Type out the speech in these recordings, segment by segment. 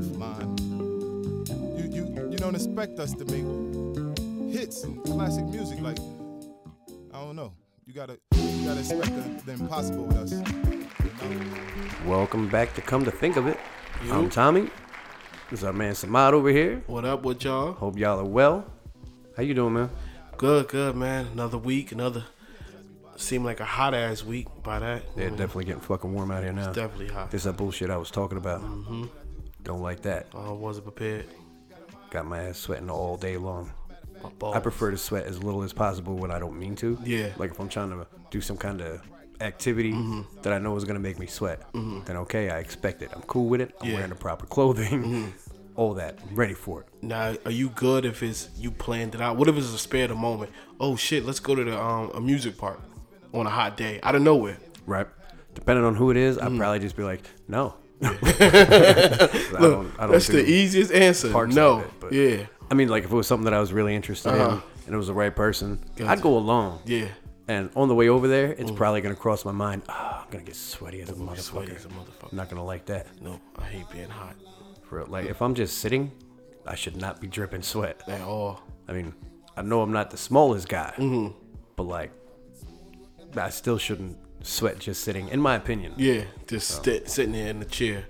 life, man. You you you don't expect us to make hits and classic music like I don't know. You gotta you gotta expect the, the impossible with us. You know? Welcome back to Come to Think of It. I'm Tommy. This is our man Samad over here. What up with y'all? Hope y'all are well. How you doing, man? Good, good, man. Another week, another seemed like a hot ass week by that. Yeah, Mm, definitely getting fucking warm out here now. definitely hot. This is that bullshit I was talking about. Mm-hmm. Don't like that. I wasn't prepared. Got my ass sweating all day long. My balls. I prefer to sweat as little as possible when I don't mean to. Yeah. Like if I'm trying to do some kind of activity Mm-hmm. that I know is gonna make me sweat, then okay, I expect it. I'm cool with it. I'm Yeah. Mm-hmm. wearing the proper clothing. All that. I'm ready for it. Now, are you good if it's you planned it out? What if it's a spare the moment? Oh shit, let's go to the um a music park on a hot day out of nowhere. Right. Depending on who it is, Mm-hmm. I'd probably just be like, no. I don't, I don't That's do the easiest answer. parts no, like that, but- yeah, I mean, like if it was something that I was really interested Uh-huh. in and it was the right person, Gotcha. I'd go alone. yeah. And on the way over there, it's probably gonna cross my mind. Ah, I'm gonna get sweaty as a Mm. Sweaty motherfucker. as a motherfucker. I'm not gonna like that. No, I hate being hot For real. like if I'm just sitting, I should not be dripping sweat. at all. I mean, I know I'm not the smallest guy, Mm-hmm. but like, I still shouldn't sweat just sitting. In my opinion, Yeah, just sit, sitting there in the chair.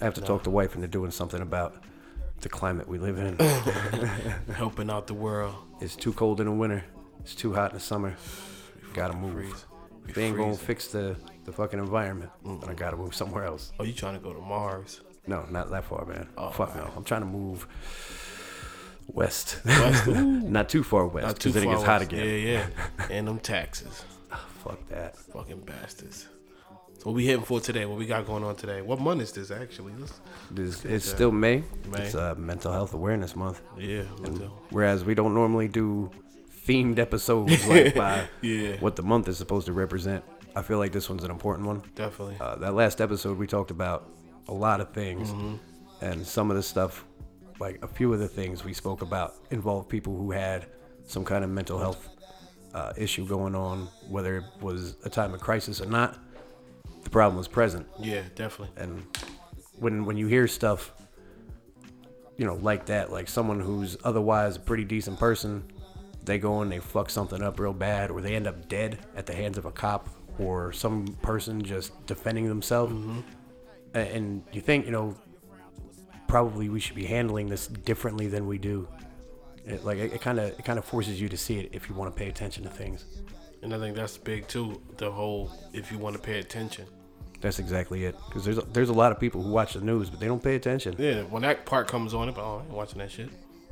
I have to talk to wife into doing something about the climate we live in. helping out the world. It's too cold in the winter. It's too hot in the summer. Gotta move. freeze. If they ain't gonna fix the, the fucking environment, then I gotta move somewhere else. Oh, you trying to go to Mars? No, not that far, man. Oh, Fuck no. I'm trying to move west. West? not too far west, because then it gets hot again. Yeah, yeah. and them taxes. Fuck that. Fucking bastards. So what we hitting for today? What we got going on today? What month is this actually? Let's, This, it's still May. May. It's uh, Mental Health Awareness Month. yeah. Whereas we don't normally do themed episodes like by Yeah. what the month is supposed to represent. I feel like this one's an important one. definitely. Uh, that last episode, we talked about a lot of things, Mm-hmm. and some of the stuff, like a few of the things we spoke about, involved people who had some kind of mental health uh, issue going on, whether it was a time of crisis or not. The problem was present, yeah, definitely. and when when you hear stuff, you know, like that, like someone who's otherwise a pretty decent person, they go and they fuck something up real bad, or they end up dead at the hands of a cop or some person just defending themselves. A- And you think, you know, probably we should be handling this differently than we do. It, like it kind of it kind of forces you to see it if you want to pay attention to things. And I think that's big too. The whole if you want to pay attention. That's exactly it. Because there's a, there's a lot of people who watch the news, but they don't pay attention. Yeah, when that part comes on, it, oh, I ain't watching that shit.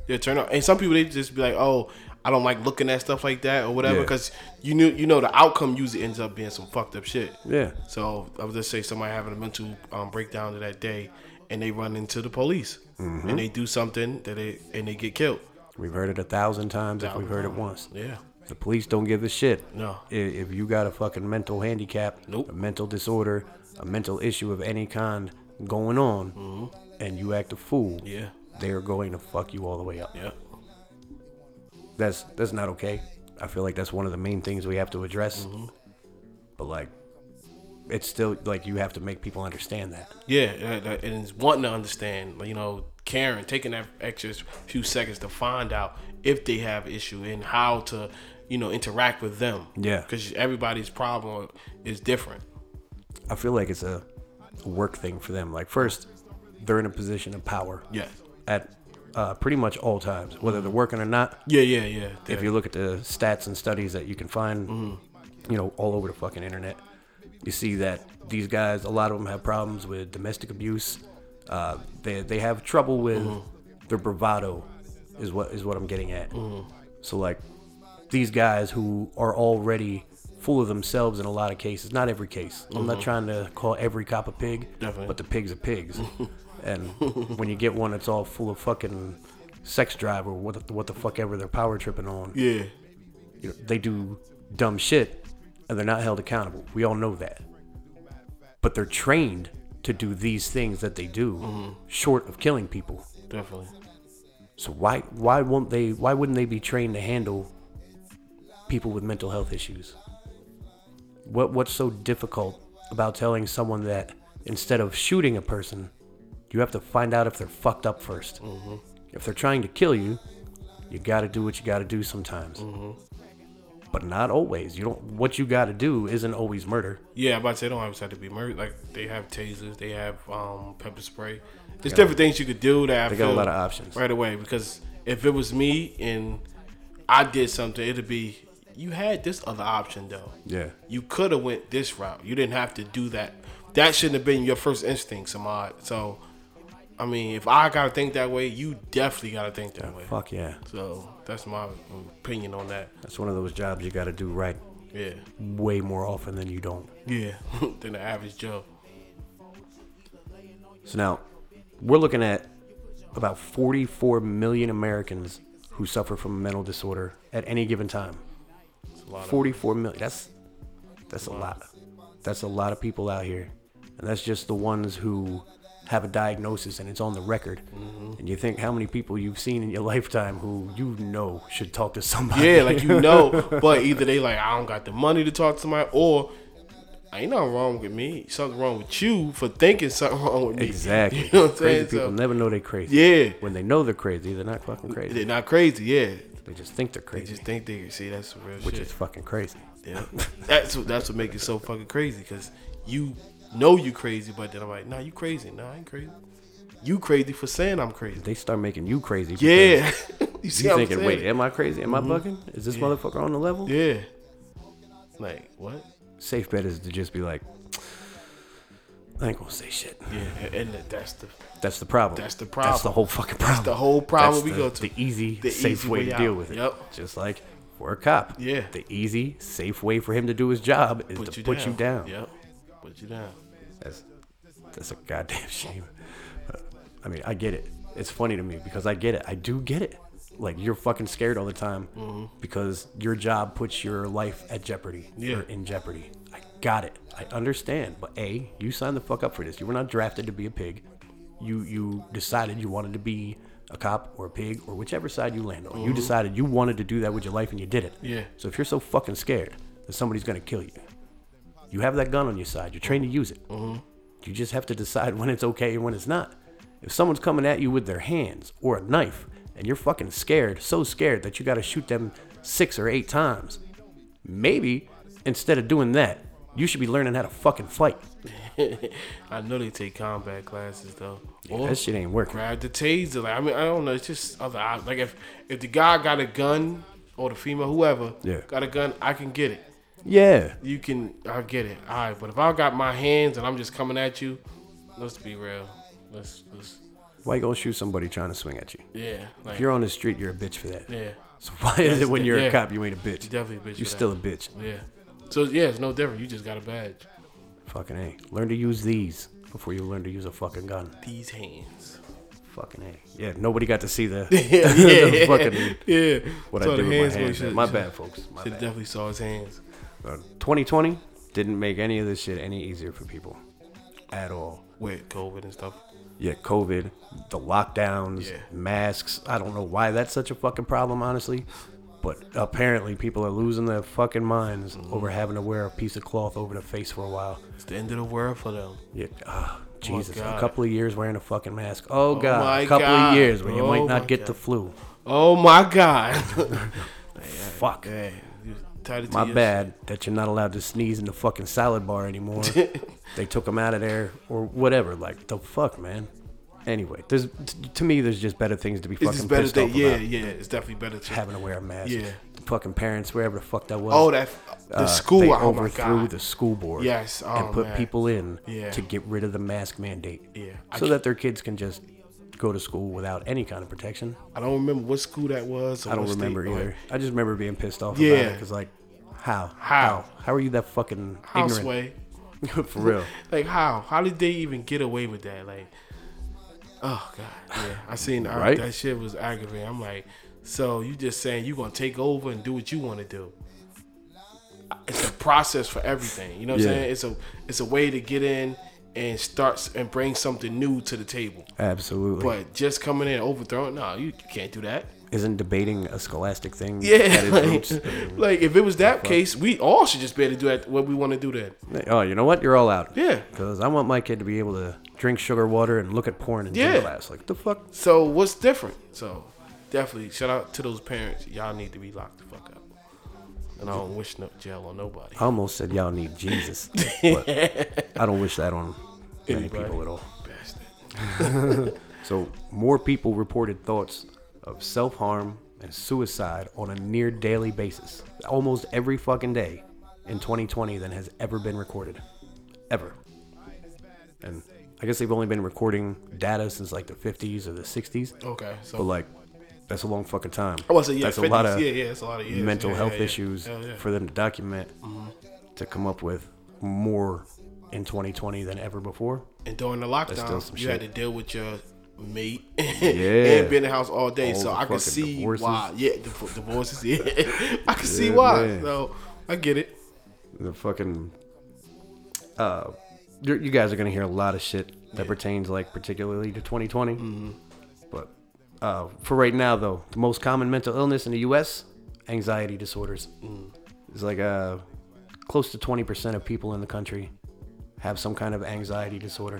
Yeah, turn on. And some people they just be like, oh, I don't like looking at stuff like that or whatever, Yeah. because you knew you know the outcome usually ends up being some fucked up shit. Yeah. So I would just say somebody having a mental um, breakdown of that day, and they run into the police, Mm-hmm. and they do something that they and they get killed. We've heard it a thousand times if we've heard it once. Yeah. The police don't give a shit. No. I- If you got a fucking mental handicap, Nope. a mental disorder, a mental issue of any kind going on, and you act a fool, Mm-hmm. Yeah. they are going to fuck you all the way up. Yeah. That's that's not okay. I feel like that's one of the main things we have to address. Mm-hmm. But like, it's still like you have to make people understand that. Yeah, that- that- and it's wanting to understand, you know, caring, taking that extra few seconds to find out if they have issue and how to, you know, interact with them. Yeah. because everybody's problem is different. I feel like it's a work thing for them. Like first, they're in a position of power Yes. at uh, pretty much all times, whether they're working or not. Yeah, yeah, yeah. if you look at the stats and studies that you can find, you know, all over the fucking internet, you see that these guys, a lot of them have problems with domestic abuse. Uh, they they have trouble with their bravado, is what is what I'm getting at. So like, these guys who are already full of themselves in a lot of cases, not every case. I'm not trying to call every cop a pig, Definitely. but the pigs are pigs. and when you get one that's all full of fucking sex drive or what the, what the fuck ever they're power tripping on, yeah, you know, they do dumb shit and they're not held accountable. We all know that. But they're trained to do these things that they do, mm-hmm. short of killing people. definitely. So why why won't they why wouldn't they be trained to handle people with mental health issues? What what's so difficult about telling someone that instead of shooting a person, You have to find out if they're fucked up 1st mm-hmm. If they're trying to kill you, you got to do what you got to do sometimes. Mm-hmm. But not always. You don't. What you got to do isn't always murder. Yeah, I'm about to say they don't always have to be murdered. Like they have tasers, they have um, pepper spray. There's different things you could do that I They got a lot of options. right away. Because if it was me and I did something, it'd be you had this other option though. Yeah. You could have went this route. You didn't have to do that. That shouldn't have been your first instinct, Samad. So, I mean, if I gotta think that way, you definitely gotta think that way. Fuck yeah. So that's my opinion on that. That's one of those jobs you got to do right Yeah, way more often than you don't. yeah, than the average Joe. So now, we're looking at about 44 million Americans who suffer from a mental disorder at any given time. It's a lot of 44 million. That's that's a lot. That's a lot of people out here, and that's just the ones who have a diagnosis and it's on the record. Mm-hmm. And you think how many people you've seen in your lifetime who you know should talk to somebody. Yeah, like you know, but either they like I don't got the money to talk to somebody, or ain't nothing wrong with me. Something wrong with you for thinking something wrong with me. exactly. You know what I'm crazy saying? people So, never know they crazy. yeah, When they know they're crazy, they're not fucking crazy. they're not crazy. Yeah, They just think they're crazy. they just think they see that's real which shit. is fucking crazy. yeah, that's what that's what makes it so fucking crazy because you know you crazy, but then I'm like, nah, you crazy. Nah, I ain't crazy. You crazy for saying I'm crazy. They start making you crazy. Yeah, you see You I'm thinking, wait, am I crazy? Am I mm-hmm. bugging? Is this motherfucker on the level? Yeah, like what? Safe bet is to just be like, I ain't gonna say shit. Yeah, and that's the That's the problem. That's the problem. That's the whole fucking problem. that's the whole problem That's we the, go to. The easy, The safe easy way, way to deal with it. Yep. Just like for a cop. Yeah. The easy, safe way for him to do his job is put to you put down. you down. Yep, put you down. That's that's a goddamn shame. Uh, I mean, I get it. It's funny to me because I get it. I do get it. Like you're fucking scared all the time Mm-hmm. because your job puts your life at jeopardy. Yeah. Or in jeopardy. I got it. I understand. But A, you signed the fuck up for this. You were not drafted to be a pig. You you decided you wanted to be a cop or a pig or whichever side you land on. You decided you wanted to do that with your life and you did it. Mm-hmm. Yeah. So if you're so fucking scared that somebody's gonna kill you, you have that gun on your side. You're trained to use it. Mm-hmm. You just have to decide when it's okay and when it's not. If someone's coming at you with their hands or a knife and you're fucking scared, so scared that you got to shoot them six or eight times, maybe instead of doing that, you should be learning how to fucking fight. I know they take combat classes though. Or that shit ain't working. grab the taser. Like I mean, I don't know. It's just other like if if the guy got a gun or the female, whoever, Yeah. got a gun, I can get it. Yeah. You can, I get it. All right, but if I got my hands and I'm just coming at you, let's be real. Let's, let's Why you gonna shoot somebody trying to swing at you? yeah. Like, If you're on the street, you're a bitch for that. yeah, So why is it when you're Yeah. a cop, you ain't a bitch? definitely a bitch. You're still a bitch. yeah. So yeah, it's no different. You just got a badge. Fucking A. Learn to use these before you learn to use a fucking gun. These hands. Fucking A. Yeah, nobody got to see the, yeah, the yeah, fucking yeah. what Saw I do with my hands. My shit- bad, folks. My Should bad. definitely saw his hands. Uh, 2020 didn't make any of this shit any easier for people at all. with COVID and stuff. Yeah, COVID, the lockdowns, Yeah. masks. I don't know why that's such a fucking problem, honestly. But apparently, people are losing their fucking minds Mm-hmm. over having to wear a piece of cloth over their face for a while. It's the end of the world for them. Yeah, ah, Jesus, a couple of years wearing a fucking mask. Oh, God, my a couple God. of years where you Oh, might not get God. the flu. Oh my God. Fuck. hey, tied it My bad that you're not allowed to sneeze in the fucking salad bar anymore. they took him out of there or whatever. Like the fuck, man. Anyway, there's t- to me there's just better things to be It's fucking better pissed that off yeah, about. yeah. It's definitely better to Having to wear a mask. Yeah. The fucking parents, wherever the fuck that was. Oh, that the uh, school. They oh overthrew the school board. Yes, oh, and put man. people in Yeah. to get rid of the mask mandate. Yeah, So that their kids can just go to school without any kind of protection. I don't remember what school that was. I don't what state, remember either. I just remember being pissed off about Yeah. it because like, how? How? How are you that fucking sway? For real. Like how? How did they even get away with that? Like, oh god, yeah. I seen Right? that shit was aggravating. I'm like, so you just saying you're gonna take over and do what you want to do? It's a process for everything. You know what Yeah. I'm saying? It's a it's a way to get in and starts and brings something new to the table. Absolutely. But just coming in and overthrowing, no, you, you can't do that. isn't debating a scholastic thing Yeah, like, like, if it was that case, we all should just be able to do that, what we want to do then. Oh, you know what? You're all out. Yeah. Because I want my kid to be able to drink sugar water and look at porn in Yeah. class. Like the fuck? So what's different? So definitely shout out to those parents. Y'all need to be locked the fuck up. And I don't wish no jail on nobody. I almost said y'all need Jesus, but I don't wish that on many Anybody. people at all. Bastard. So more people reported thoughts of self-harm and suicide on a near daily basis, almost every fucking day in 2020 than has ever been recorded, ever. And I guess they've only been recording data since like the 50s or the 60s, Okay, so but like that's a long fucking time. I was say yeah, that's 50s, a lot of yeah, yeah, it's a lot of years. mental Yeah, health yeah, issues for them to document to come up with more in 2020 than ever before. And during the lockdown, you had to deal with your mate Yeah. and be in the house all day. All so I can see divorces. why. Yeah, div- divorces. Yeah, I can see why. man. So I get it. the fucking uh you guys are gonna hear a lot of shit that pertains like particularly to 2020 Mm-hmm. Uh for right now though the most common mental illness in the us anxiety disorders Mm. it's like uh close to 20% of people in the country have some kind of anxiety disorder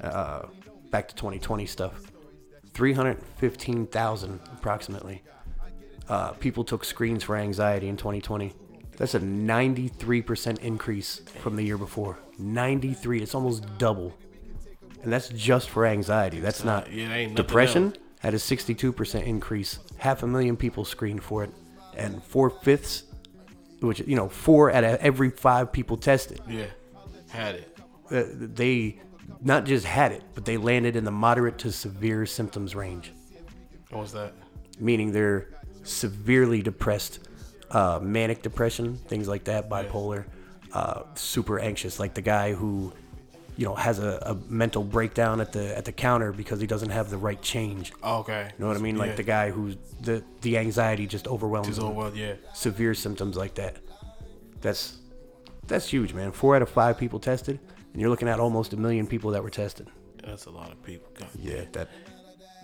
uh back to 2020 stuff 315000 approximately uh, people took screens for anxiety in 2020. That's a 93% increase from the year before. 93. It's almost double. And that's just for anxiety. That's not yeah, ain't depression. else. Had a 62% increase. Half a million people screened for it, and four fifths, which you know, four out of every five people tested, Yeah, had it. uh, they not just had it, but they landed in the moderate to severe symptoms range What was that? meaning they're severely depressed, uh, manic depression, things like that, bipolar, uh, super anxious, like the guy who, you know, has a, a mental breakdown at the at the counter because he doesn't have the right change. Oh, okay. You know what I mean? Like Yeah. the guy who's the the anxiety just overwhelms It's him. over. Yeah. Severe symptoms like that. That's that's huge, man. Four out of five people tested, and you're looking at almost a million people that were tested. That's a lot of people. God. Yeah, that.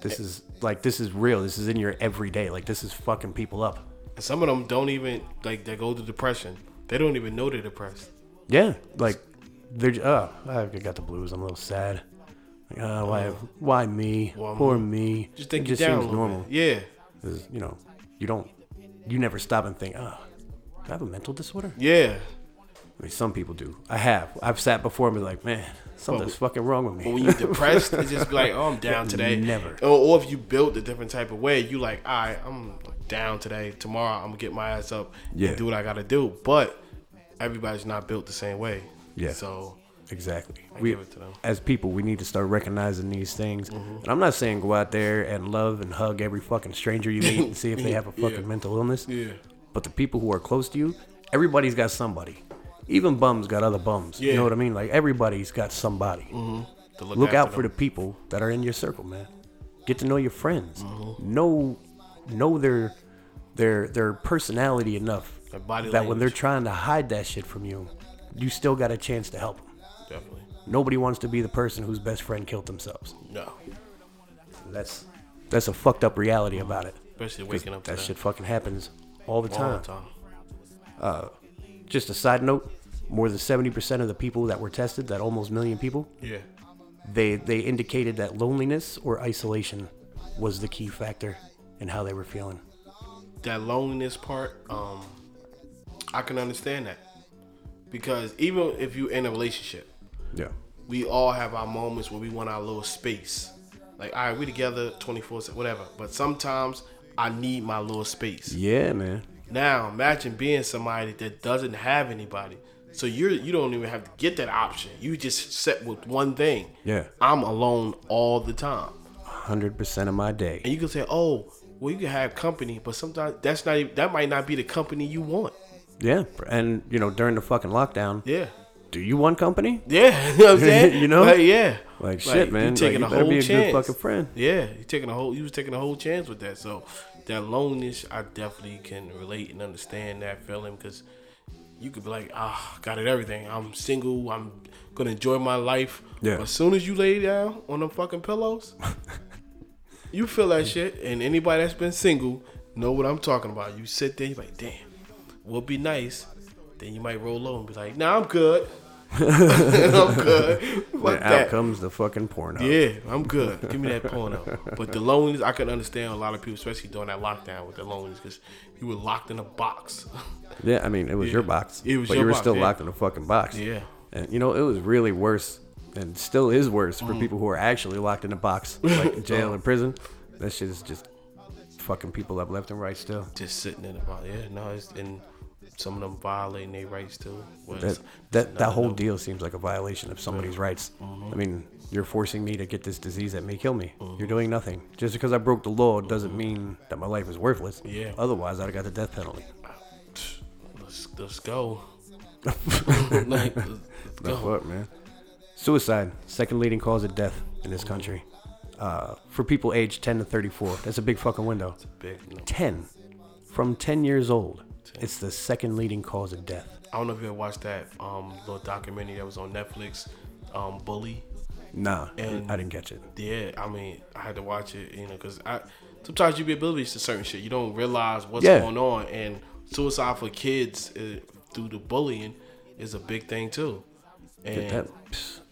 This is like this is real. This is in your everyday. Like this is fucking people up. And some of them don't even like they go to depression. They don't even know they're depressed. Yeah, like they're. Oh, I got the blues. I'm a little sad. Like, uh, oh, why? Why me? Well, Poor me. Just think it you just down a seems little normal. bit. Yeah. 'Cause, you know, you don't. You never stop and think. Oh, do I have a mental disorder? Yeah. I mean, some people do. I have. I've sat before and be like, man, something's fucking wrong with me. But when you're depressed, it's just like, oh, I'm down today. Never. Or, or if you built a different type of way, you like, all right, I'm down today. Tomorrow, I'm gonna get my ass up Yeah. and do what I gotta do. But everybody's not built the same way. Yeah. So Exactly. I we, give it to them. as people, we need to start recognizing these things. And I'm not saying go out there and love and hug every fucking stranger you meet and see if they have a fucking Yeah. mental illness. yeah, But the people who are close to you, everybody's got somebody. Even bums got other bums. Yeah. You know what I mean? Like everybody's got somebody. to Look after out for the people that are in your circle, man. Get to know your friends. Mm-hmm. Know know their their their personality enough that when they're trying to hide that shit from you, you still got a chance to help them. definitely. Nobody wants to be the person whose best friend killed themselves. No, That's that's a fucked up reality about it. especially waking up that that shit fucking happens all the all time. the time. Just a side note, more than 70% of the people that were tested, that almost million people, Yeah, they they indicated that loneliness or isolation was the key factor in how they were feeling. that loneliness part, um, I can understand that because even if you're in a relationship, Yeah. we all have our moments where we want our little space. Like, all right, we together 24 whatever. But sometimes I need my little space. Yeah, man. Now, imagine being somebody that doesn't have anybody. So you're you don't even have to get that option. You just set with one thing. Yeah. I'm alone all the time. 100% of my day. And you can say, "Oh, well, you can have company, but sometimes that's not even, that might not be the company you want." Yeah. And, you know, during the fucking lockdown, Yeah. do you want company? Yeah, you know what I'm saying? You know? Like, yeah. Like, shit, man. You taking like, a you better whole be a chance. good fucking friend. Yeah, you taking a whole. You was taking a whole chance with that. So that loneliness, I definitely can relate and understand that feeling because you could be like, ah, got it, everything. I'm single. I'm gonna enjoy my life. Yeah. But as soon as you lay down on them fucking pillows, You feel that shit, and anybody that's been single know what I'm talking about. You sit there, you're like, damn, would be nice. Then you might roll over and be like, Nah, I'm good. I'm good. Fuck And out that. comes the fucking porno. Yeah, I'm good. Give me that porno. But the loneliness, I can understand a lot of people, especially during that lockdown with the loneliness, because you were locked in a box. Yeah, I mean, it was your box. It was but you were box, still yeah. locked in a fucking box. Yeah. And you know, it was really worse, and still is worse Mm. for people who are actually locked in a box, like in jail and prison. That shit is just fucking people up left and right still. Just sitting in the box. Yeah, no, it's and some of them violating their rights too. Well, That that, that whole deal seems like a violation of somebody's rights. Mm-hmm. I mean, you're forcing me to get this disease that may kill me. You're doing nothing. Just because I broke the law doesn't mean that my life is worthless. Yeah. Otherwise, I'd have got the death penalty. Let's, let's go. like, let's go. fuck, man? Suicide, second leading cause of death in this country. Uh, for people aged 10 to 34, that's a big fucking window. Big, no. 10. From 10 years old, it's the second leading cause of death. I don't know if you ever watched that um, little documentary that was on Netflix, um, Bully. Nah, And- I didn't catch it. Yeah, I mean, I had to watch it, you know, because I sometimes you be oblivious to certain shit. You don't realize what's Yeah. going on, and suicide for kids uh, through the bullying is a big thing too. And That,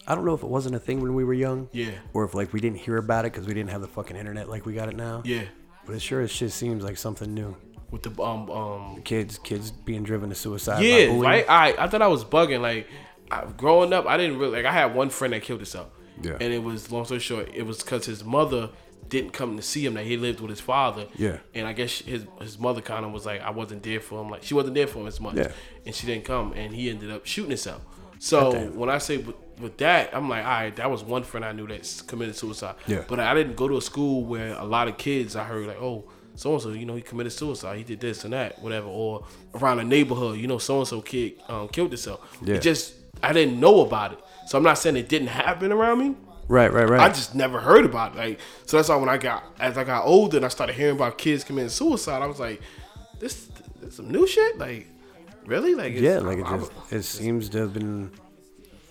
I don't know if it wasn't a thing when we were young. Yeah. Or if like we didn't hear about it because we didn't have the fucking internet like we got it now. yeah, But it sure as shit seems like something new. With the um um Kids, kids being driven to suicide. yeah, bullying. right. I I thought I was bugging. Like I, growing up, I didn't really like. I had one friend that killed himself. Yeah. And it was long story short, it was because his mother didn't come to see him. That he lived with his father. Yeah. And I guess his his mother kind of was like, I wasn't there for him. Like she wasn't there for him as much. Yeah. And she didn't come, and he ended up shooting himself. So Goddamn. when I say with, with that, I'm like, all right, that was one friend I knew that committed suicide. Yeah. But I didn't go to a school where a lot of kids I heard like, oh, so and so, you know, he committed suicide, he did this and that, whatever, or around the neighborhood, you know, so and so kid um, killed himself. Yeah. It just I didn't know about it, so I'm not saying it didn't happen around me. Right, right, right. I just never heard about it. Like, so that's why when I got as I got older and I started hearing about kids committing suicide, I was like, this, this some new shit. Like, really? Like, it's- yeah, like it just it seems to have been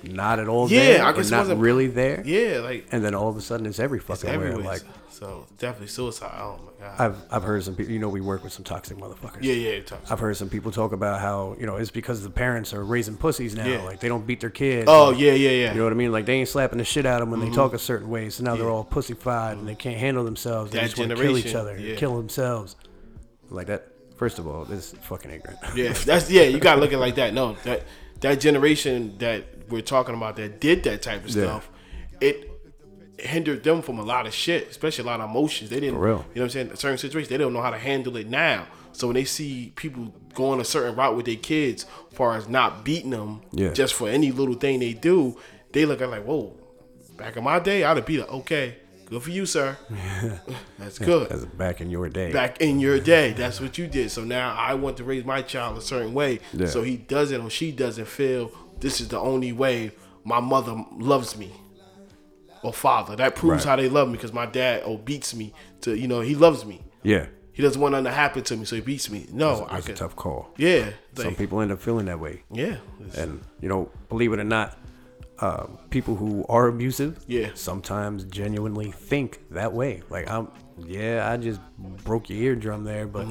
not at all Yeah, there, I guess not really there. yeah, like And then all of a sudden it's every it's fucking everywhere. where. Like so definitely suicide. Oh my god. I've I've heard some people. You know, we work with some toxic motherfuckers. yeah, yeah. Talk. I've heard some people talk about how you know it's because the parents are raising pussies now. Yeah. Like they don't beat their kids. Oh Like, yeah, yeah, yeah. You know what I mean? Like they ain't slapping the shit out of them when Mm-hmm. they talk a certain way. So now they're all pussyfied and they can't handle themselves. They That just want to kill each other, yeah. kill themselves. Like that. First of all, this is fucking ignorant. Yeah, that's yeah. You gotta look at it like that. No, that that generation that we're talking about that did that type of Yeah. stuff, it hindered them from a lot of shit, especially a lot of emotions. They didn't, you know what I'm saying? Certain situations, they don't know how to handle it now. So when they see people going a certain route with their kids, as far as not beating them, Yeah. just for any little thing they do, they look at like, whoa. Back in my day, I'd have beat it. Okay, good for you, sir. That's good As back in your day. back in your day. That's what you did. So now I want to raise my child a certain way. Yeah. So he doesn't or she doesn't feel this is the only way my mother loves me. Or father. That proves Right. how they love me because my dad oh beats me to you know, he loves me. yeah. He doesn't want nothing to happen to me, so he beats me. No, I That's a tough call. Yeah. Some people end up feeling that way. Yeah. And you know, believe it or not, uh, people who are abusive, Yeah. sometimes genuinely think that way. Like I'm, yeah, I just broke your eardrum there, but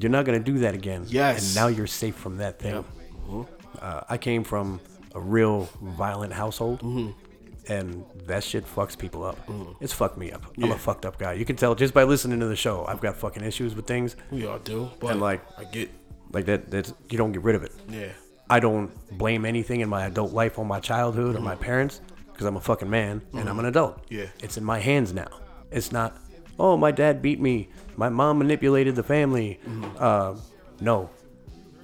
you're not gonna do that again. Mm-hmm. Yes. And now you're safe from that thing. Yep. Uh, I came from a real violent household. Mm-hmm. And that shit fucks people up. It's fucked me up. I'm a fucked up guy. You can tell just by listening to the show. I've got fucking issues with things we all do. But And, like- I get like that. That's you don't get rid of it. yeah. I don't blame anything in my adult life on my childhood or my mm. parents because I'm a fucking man and I'm an mm. adult. Yeah. It's in my hands now. It's not, oh, my dad beat me. My mom manipulated the family. Mm. Uh, no.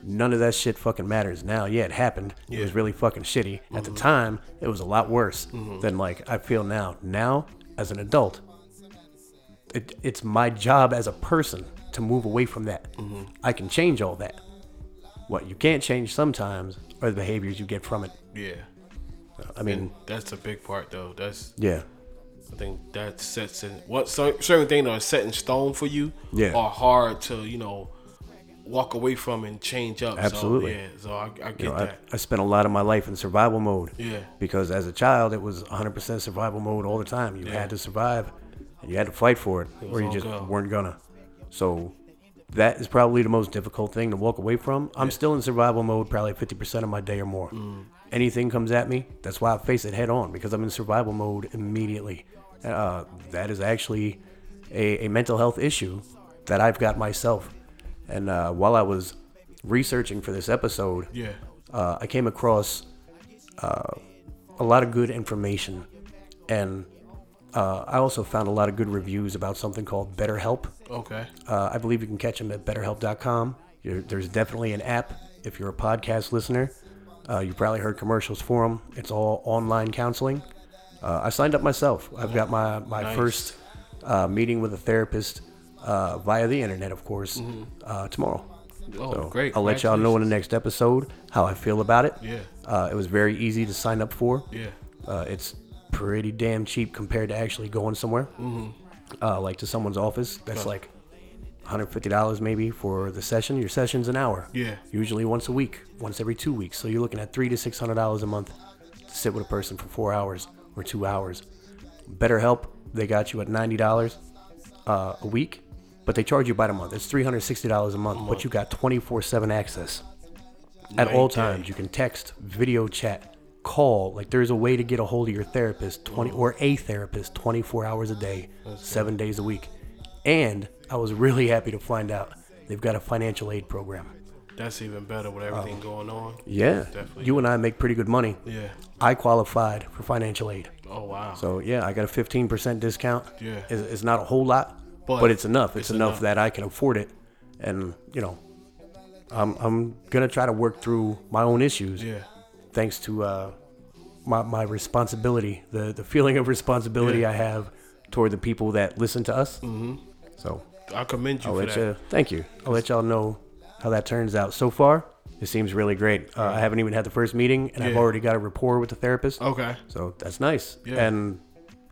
None of that shit fucking matters now. Yeah, it happened. It was really fucking shitty. At the mm-hmm. time, it was a lot worse mm-hmm. than like I feel now. Now, as an adult, it, it's my job as a person to move away from that. Mm-hmm. I can change all that. What you can't change sometimes are the behaviors you get from it. Yeah. I mean, And that's a big part though. That's yeah, I think that sets in what certain things are set in stone for you Yeah. are hard to you know walk away from and change up. Absolutely. So, yeah, so I, I get you know, I, that. I spent a lot of my life in survival mode. Yeah. Because as a child, it was 100% survival mode all the time. You Yeah. had to survive, and you had to fight for it, was or you just go. weren't gonna. So that is probably the most difficult thing to walk away from. I'm still in survival mode, probably 50% of my day or more. Mm. Anything comes at me, that's why I face it head on because I'm in survival mode immediately. Uh, that is actually a, a mental health issue that I've got myself. And uh, while I was researching for this episode, Yeah. uh, I came across uh, a lot of good information, and uh, I also found a lot of good reviews about something called BetterHelp. Okay. Uh, I believe you can catch them at BetterHelp.com. You're, there's definitely an app if you're a podcast listener. Uh, you probably heard commercials for them. It's all online counseling. Uh, I signed up myself. I've got my my Nice. first uh, meeting with a therapist uh, via the internet, of course, uh, tomorrow. Oh, So great. I'll let y'all know in the next episode how I feel about it. Yeah. Uh, it was very easy to sign up for. Yeah. Uh, it's pretty damn cheap compared to actually going somewhere. Mm-hmm. Uh, like to someone's office. That's like $150 maybe for the session. Your session's an hour. Yeah. Usually once a week, once every two weeks. So you're looking at three to six hundred dollars a month to sit with a person for four hours or two hours. BetterHelp, they got you at ninety dollars uh, a week, but they charge you by the month. It's three hundred sixty dollars a month, but you got twenty four seven access at all times. You can text, video chat, call. Like there's a way to get a hold of your therapist twenty or a therapist twenty four hours a day, seven days a week. And I was really happy to find out they've got a financial aid program. That's even better with everything oh. going on. Yeah, Definitely. you and I make pretty good money. Yeah. I qualified for financial aid, Oh wow. so yeah, I got a fifteen percent discount. Yeah. it's, it's not a whole lot, But but, it's enough. It's, it's enough, enough. that I can afford it, and you know, I'm I'm gonna try to work through my own issues. yeah. Thanks to uh, my my responsibility, the the feeling of responsibility Yeah. I have toward the people that listen to us. Mm-hmm. So I commend you I'll for that. you. Thank you. I'll let y'all know how that turns out. So far, it seems really great. Uh, I haven't even had the first meeting, and I've already got a rapport with the therapist. Okay. So that's nice. Yeah. And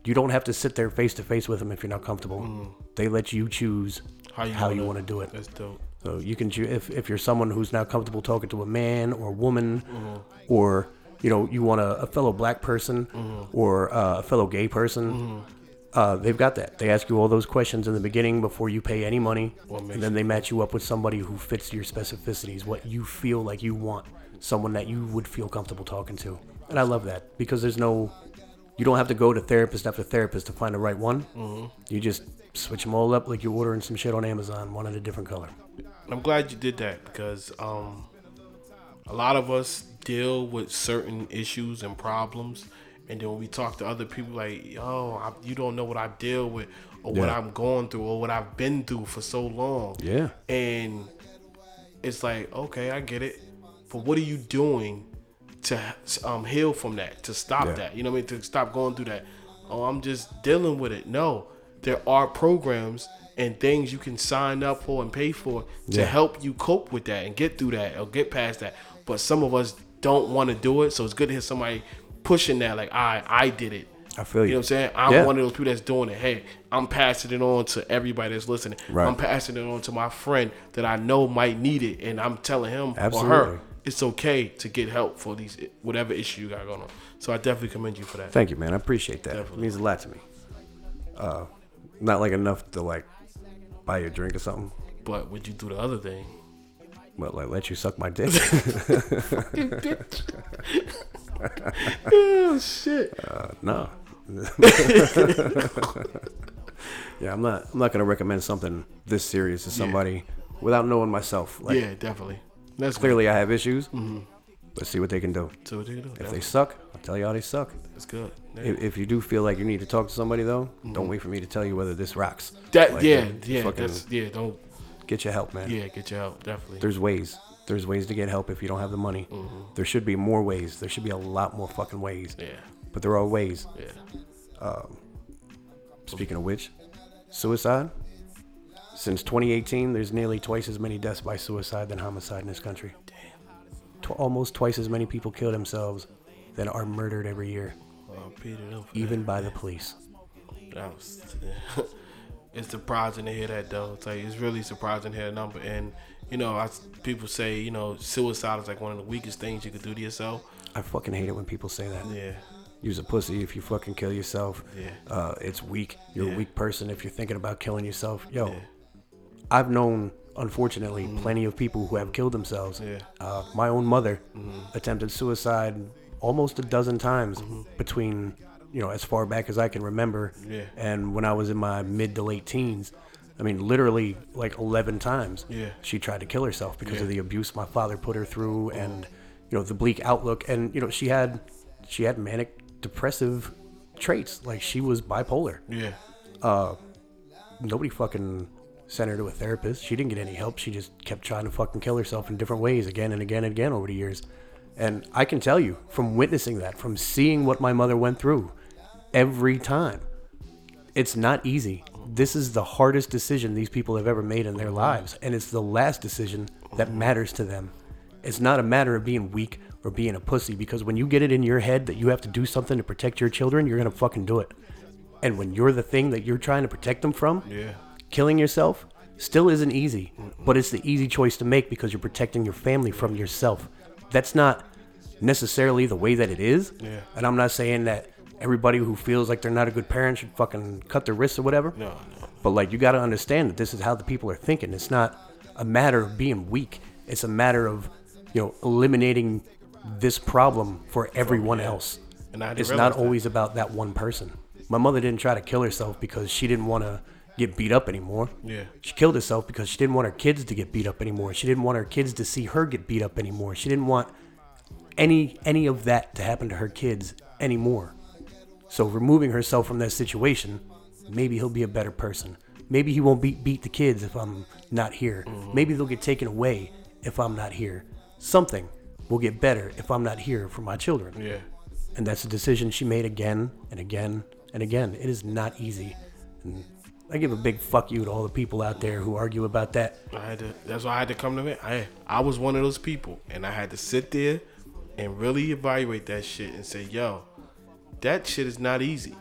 you don't have to sit there face to face with them if you're not comfortable. They let you choose How you how you want to do it. That's dope. So you can choose if, if you're someone who's not comfortable talking to a man or a woman, Mm-hmm. or you know you want a, a fellow black person Mm-hmm. or uh, a fellow gay person. Uh, they've got that. They ask you all those questions in the beginning before you pay any money, and then they match you up with somebody who fits your specificities, what you feel like you want, someone that you would feel comfortable talking to. And I love that because there's no, you don't have to go to therapist after therapist to find the right one. Mm-hmm. You just switch them all up like you're ordering some shit on Amazon, one in a different color. I'm glad you did that because um, a lot of us deal with certain issues and problems, and then when we talk to other people, like, "Yo, I, you don't know what I deal with, or what I'm going through, or what I've been through for so long." Yeah. and it's like, okay, I get it, but what are you doing to um, heal from that? To stop Yeah. that? You know what I mean? To stop going through that? Oh, I'm just dealing with it. No, there are programs and things you can sign up for and pay for to Yeah. help you cope with that and get through that or get past that. But some of us don't want to do it, so it's good to hear somebody pushing that. Like, I, I did it. I feel You You know what I'm saying? I'm Yeah. one of those people that's doing it. Hey, I'm passing it on to everybody that's listening. Right. I'm passing it on to my friend that I know might need it, and I'm telling him or Absolutely. her it's okay to get help for these whatever issue you got going on. So I definitely commend you for that. Thank you, man. I appreciate that. Definitely. It means a lot to me. Uh, not like enough to like buy you a drink or something, But would you do the other thing? but like let you suck my dick. oh shit! Uh, no. yeah, I'm not. I'm not gonna recommend something this serious to somebody without knowing myself. Like yeah, definitely. That's clearly, I have issues. Mm-hmm. Let's see what they can do. So what do you do? If they suck, I'll tell you how they suck. That's good. Yeah. If, if you do feel like you need to talk to somebody though, don't mm-hmm. wait for me to tell you whether this rocks. that Like, yeah, yeah, that's yeah. Don't get your help, man. yeah, get your help definitely. There's ways. There's ways to get help if you don't have the money. Mm-hmm. There should be more ways. There should be a lot more fucking ways. yeah, But there are ways. yeah. Um, speaking of which, suicide. Since 2018, there's nearly twice as many deaths by suicide than homicide in this country. Tw- almost twice as many people kill themselves than are murdered every year, Well, Peter, even by the police. that. That was, it's surprising to hear that though. It's like it's really surprising to hear the number. And you know, I, people say you know suicide is like one of the weakest things you could do to yourself. I fucking hate it when people say that. Yeah, You's a pussy if you fucking kill yourself. Yeah. Uh, it's weak. You're Yeah. a weak person if you're thinking about killing yourself. Yo, Yeah. I've known, unfortunately, mm-hmm. plenty of people who have killed themselves. Yeah. Uh, my own mother mm-hmm. attempted suicide almost a dozen times mm-hmm. between, you know, as far back as I can remember. Yeah. And when I was in my mid to late teens, I mean, literally like 11 times. Yeah. She tried to kill herself because Yeah. of the abuse my father put her through and, you know, the bleak outlook. And, you know, she had, she had manic depressive traits. Like she was bipolar Yeah. Uh, nobody fucking sent her to a therapist. She didn't get any help. She just kept trying to fucking kill herself in different ways again and again and again over the years. And I can tell you from witnessing that, from seeing what my mother went through every time, it's not easy. This is the hardest decision these people have ever made in their lives. And it's the last decision that matters to them. It's not a matter of being weak or being a pussy because when you get it in your head that you have to do something to protect your children, you're going to fucking do it. And when you're the thing that you're trying to protect them from, Yeah. Killing yourself still isn't easy, but it's the easy choice to make because you're protecting your family from yourself. That's not necessarily the way that it is. Yeah. And I'm not saying that everybody who feels like they're not a good parent should fucking cut their wrists or whatever. No, no. But like you got to understand that this is how the people are thinking. It's not a matter of being weak. It's a matter of, you know, eliminating this problem for everyone yeah. else. And I it's not that. always about that one person. My mother didn't try to kill herself because she didn't want to get beat up anymore. Yeah. She killed herself because she didn't want her kids to get beat up anymore. She didn't want her kids to see her get beat up anymore. She didn't want any any of that to happen to her kids anymore. So removing herself from that situation, maybe he'll be a better person. Maybe he won't beat beat the kids if I'm not here. Mm-hmm. Maybe they'll get taken away if I'm not here. Something will get better if I'm not here for my children. Yeah. And that's a decision she made again and again and again. It is not easy. And I give a big fuck you to all the people out there who argue about that. I had to. That's why I had to come to it. I I was one of those people, and I had to sit there and really evaluate that shit and say, "Yo, that shit is not easy.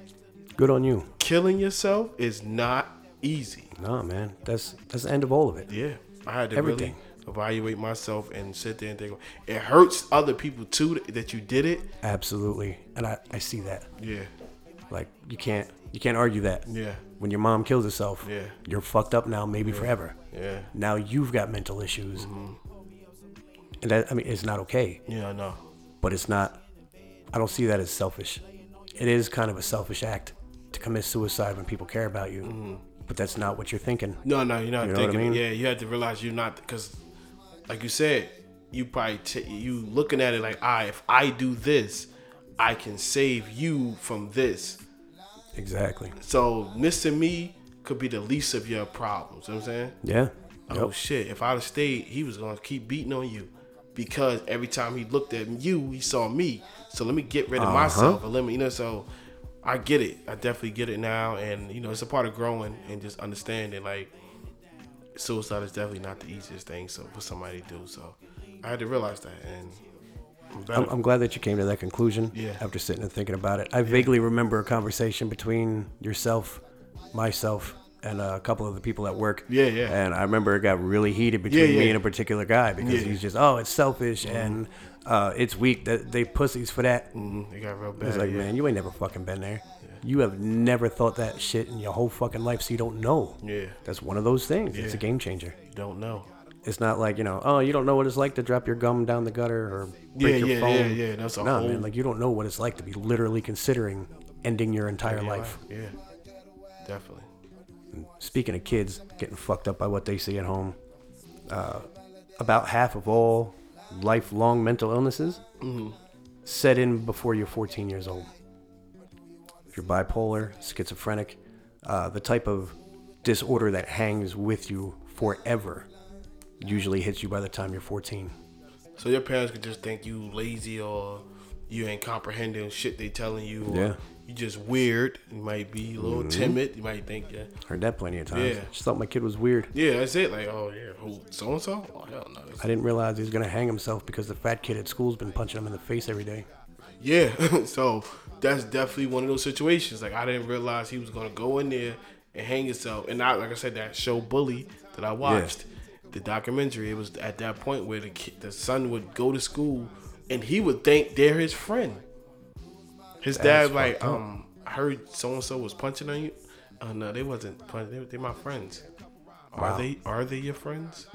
Good on you. Killing yourself is not easy." Nah, man. That's that's the end of all of it. Yeah, I had to Everything. really evaluate myself and sit there and think. It hurts other people too that you did it. Absolutely. And I, I see that. Yeah, Like you can't you can't argue that. yeah, When your mom kills herself, Yeah. you're fucked up now, maybe forever. yeah, Now you've got mental issues. Mm-hmm. And that I mean it's not okay. yeah. I know. But it's not I don't see that as selfish. It is kind of a selfish act to commit suicide when people care about you. Mm-hmm. But that's not what you're thinking. No, no, you're not You know what I thinking. mean? Yeah, you had to realize you're not because, like you said, you probably t- you looking at it like, I if I do this, I can save you from this. Exactly. So missing me could be the least of your problems. You know what I'm saying? Yeah. Oh Yep. shit! If I'd have stayed, he was gonna keep beating on you because every time he looked at you, he saw me. So let me get rid of Uh-huh. myself and let me, you know. So I get it. I definitely get it now, and you know, it's a part of growing and just understanding. Like suicide is definitely not the easiest thing so for somebody to do. So I had to realize that, and I'm. I'm, glad that you came to that conclusion Yeah. after sitting and thinking about it. I vaguely remember a conversation between yourself, myself, and a couple of the people at work. Yeah, yeah. And I remember it got really heated between Yeah, me and a particular guy because Yeah. Mm-hmm. he's just, oh, it's selfish and uh, it's weak that they pussies for that. Mhm, it got real bad. It's like, yeah. man, you ain't never fucking been there. You have never thought that shit in your whole fucking life, so you don't know. Yeah. That's one of those things. It's a Yeah. game changer. you don't know. It's not like you know, oh, you don't know what it's like to drop your gum down the gutter or break Yeah, your yeah, phone. yeah, yeah. That's a no, whole- man, like you don't know what it's like to be literally considering ending your entire Yeah, life. Yeah, definitely. Speaking of kids getting fucked up by what they see at home, uh, about half of all lifelong mental illnesses Mm-hmm. set in before you're 14 years old. If you're bipolar, schizophrenic, uh, the type of disorder that hangs with you forever usually hits you by the time you're 14. So your parents could just think you lazy or you ain't comprehending shit they telling you. Or Yeah. You just weird. You might be a little mm-hmm. timid. You might think, yeah, Heard that plenty of times. Yeah. Just thought my kid was weird. yeah, that's it. Like, oh yeah, who so and so? Oh hell no. I didn't realize he was gonna hang himself because the fat kid at school's been punching him in the face every day. Yeah, so that's definitely one of those situations. Like I didn't realize he was gonna go in there and hang himself. And I, like I said, that show Bully that I watched, the documentary. It was at that point where the kid, the son would go to school and he would think they're his friend. His That's dad like um I heard so and so was punching on you. Oh no, they wasn't punching. They, they my friends. Are they are they your friends?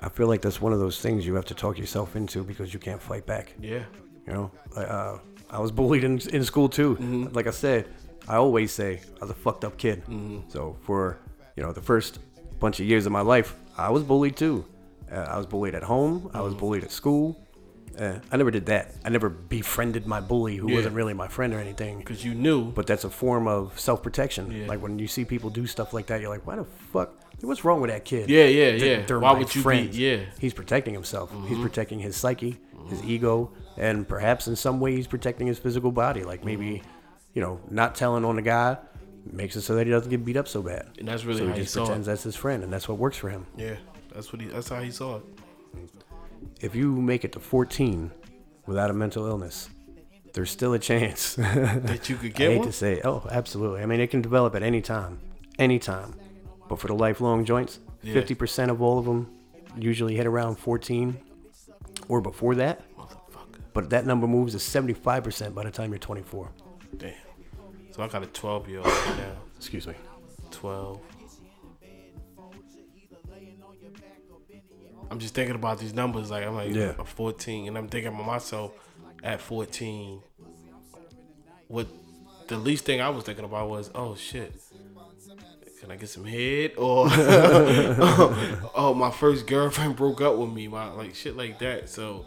I feel like that's one of those things you have to talk yourself into because you can't fight back. Yeah. You know, I, uh, I was bullied in, in school too. Like I said, I always say I was a fucked up kid. So for you know the first bunch of years of my life, I was bullied too. Uh, I was bullied at home. I was bullied at school. Uh, I never did that. I never befriended my bully who Yeah. wasn't really my friend or anything. Because you knew. But that's a form of self protection. Yeah. Like when you see people do stuff like that, you're like, why the fuck? What's wrong with that kid? Yeah, yeah, Th- yeah. They're Why would you be- yeah. Mm-hmm. He's protecting himself. He's protecting his psyche, his ego, and perhaps in some way he's protecting his physical body. Like maybe, Mm-hmm. you know, not telling on the guy makes it so that he doesn't get beat up so bad. And that's really so how he he just saw pretends it. that's his friend, and that's what works for him. Yeah. That's what he. That's how he saw it. If you make it to 14 without a mental illness, there's still a chance That you could get. I hate one. to say it. Oh, absolutely. I mean, it can develop at any time, any time. But for the lifelong joints, Yeah. fifty percent of all of them usually hit around fourteen or before that. Motherfucker. But that number moves to seventy-five percent by the time you're twenty-four. Damn. So I got a 12 year old right now. Excuse me. 12. I'm just thinking about these numbers. Like I'm like Yeah. I'm 14, and I'm thinking about myself at 14. What the least thing I was thinking about was, oh shit, can I get some head? Or oh, my first girlfriend broke up with me. My like shit like that. So.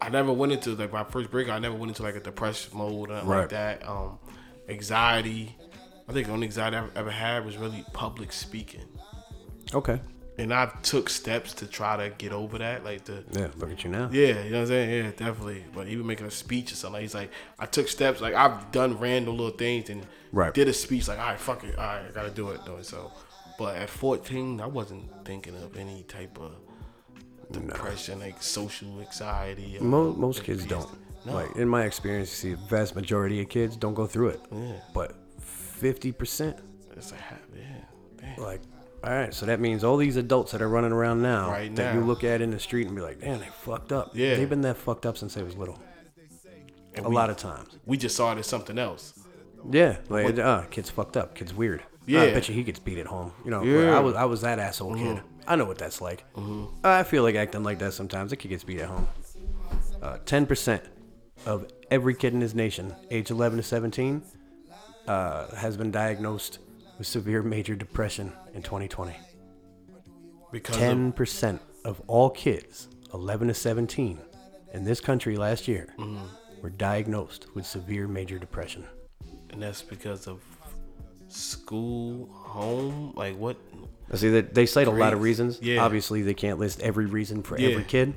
I never went into like my first breakup. I never went into like a depression mode or Right. like that. Um, anxiety. I think the only anxiety I ever, ever had was really public speaking, Okay. and I took steps to try to get over that. Like the Yeah. Look at you now. yeah, you know what I'm saying? Yeah, definitely. But even making a speech or something, he's like, I took steps. Like I've done random little things and Right. did a speech. Like, all right, fuck it, all right, I gotta do it. Though. So, but at 14, I wasn't thinking of any type of depression, like social anxiety. or- Mo- most kids don't. No. Like in my experience, you see, the vast majority of kids don't go through it. Yeah. But fifty percent, It's like, yeah, damn. like, all right. So that means all these adults that are running around now Right that you look at in the street and be like, damn, they fucked up. Yeah. They've been that fucked up since they was little. And a we- lot of times. We just saw it as something else. Yeah, like uh, kid's fucked up. Kid's weird. Yeah. I bet you he gets beat at home. You know, Yeah. I was I was that asshole kid. I know what that's like. I feel like acting like that sometimes. A kid gets beat at home. Uh, Ten percent of every kid in this nation, age 11 to 17, uh, has been diagnosed with severe major depression in 2020. Because Ten percent of all kids, 11 to 17, in this country last year, were diagnosed with severe major depression. and that's because of school, home, like what? I see that they cite a lot of reasons. Yeah. Obviously, they can't list every reason for Yeah. every kid,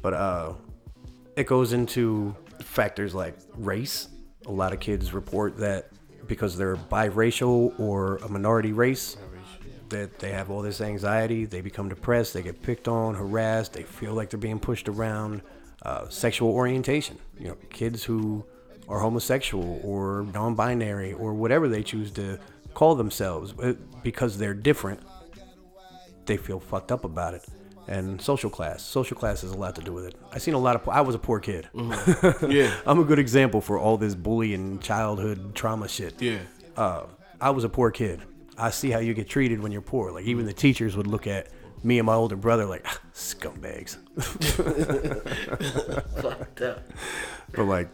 but uh, it goes into factors like race. A lot of kids report that because they're biracial or a minority race, that they have all this anxiety. They become depressed. They get picked on, harassed. They feel like they're being pushed around. Uh, sexual orientation. You know, kids who are homosexual or non-binary or whatever they choose to call themselves uh, because they're different they feel fucked up about it. And social class, social class has a lot to do with it. I seen a lot of. I was a poor kid. Yeah, I'm a good example for all this bullying, childhood trauma shit. yeah, Uh, I was a poor kid. I see how you get treated when you're poor. Like even the teachers would look at me and my older brother like "Ah, scumbags. but like,